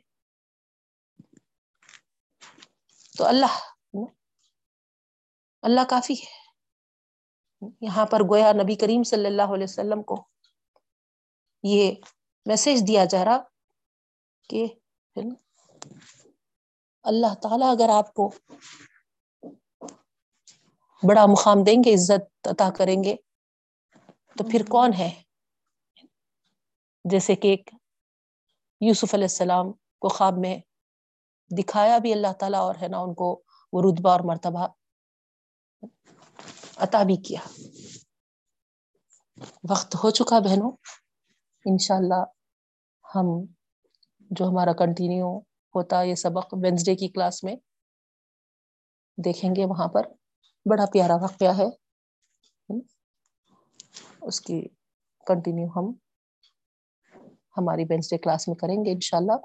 تو اللہ اللہ کافی ہے۔ یہاں پر گویا نبی کریم صلی اللہ علیہ وسلم کو یہ میسج دیا جا رہا کہ اللہ تعالی اگر آپ کو بڑا مقام دیں گے عزت عطا کریں گے۔ تو پھر کون ہے؟ جیسے کہ ایک یوسف علیہ السلام کو خواب میں دکھایا بھی اللہ تعالیٰ اور ہے نا ان کو وہ رتبہ اور مرتبہ عطا بھی کیا۔ وقت ہو چکا بہنوں انشاءاللہ ہم جو ہمارا کنٹینیو ہوتا یہ سبق وینسڈے کی کلاس میں دیکھیں گے وہاں پر۔ بڑا پیارا واقعہ ہے۔ اس کی کنٹینیو ہم ہماری وینسڈے کلاس میں کریں گے انشاءاللہ۔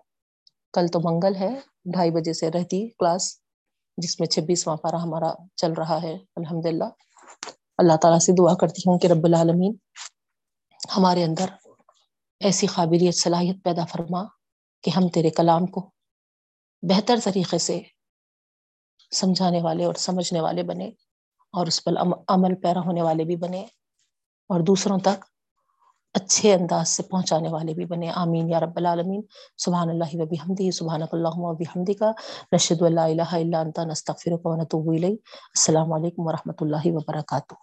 کل تو منگل ہے، ڈھائی بجے سے رہتی کلاس جس میں چھبیسواں پارا ہمارا چل رہا ہے۔ الحمد للہ اللہ تعالیٰ سے دعا کرتی ہوں کہ رب العالمین ہمارے اندر ایسی قابلیت، صلاحیت پیدا فرما کہ ہم تیرے کلام کو بہتر طریقے سے سمجھانے والے اور سمجھنے والے بنے۔ اور اس پر عمل پیرا ہونے والے بھی بنے اور دوسروں تک اچھے انداز سے پہنچانے والے بھی بنے۔ آمین یا رب العالمین۔ سبحان اللہ وبی حمدی سبحان اللہ وبی حمدی کا نشد اللہ الہ الا انت، نستغفرک و نتوب الی السلام علیکم و رحمۃ اللہ وبرکاتہ۔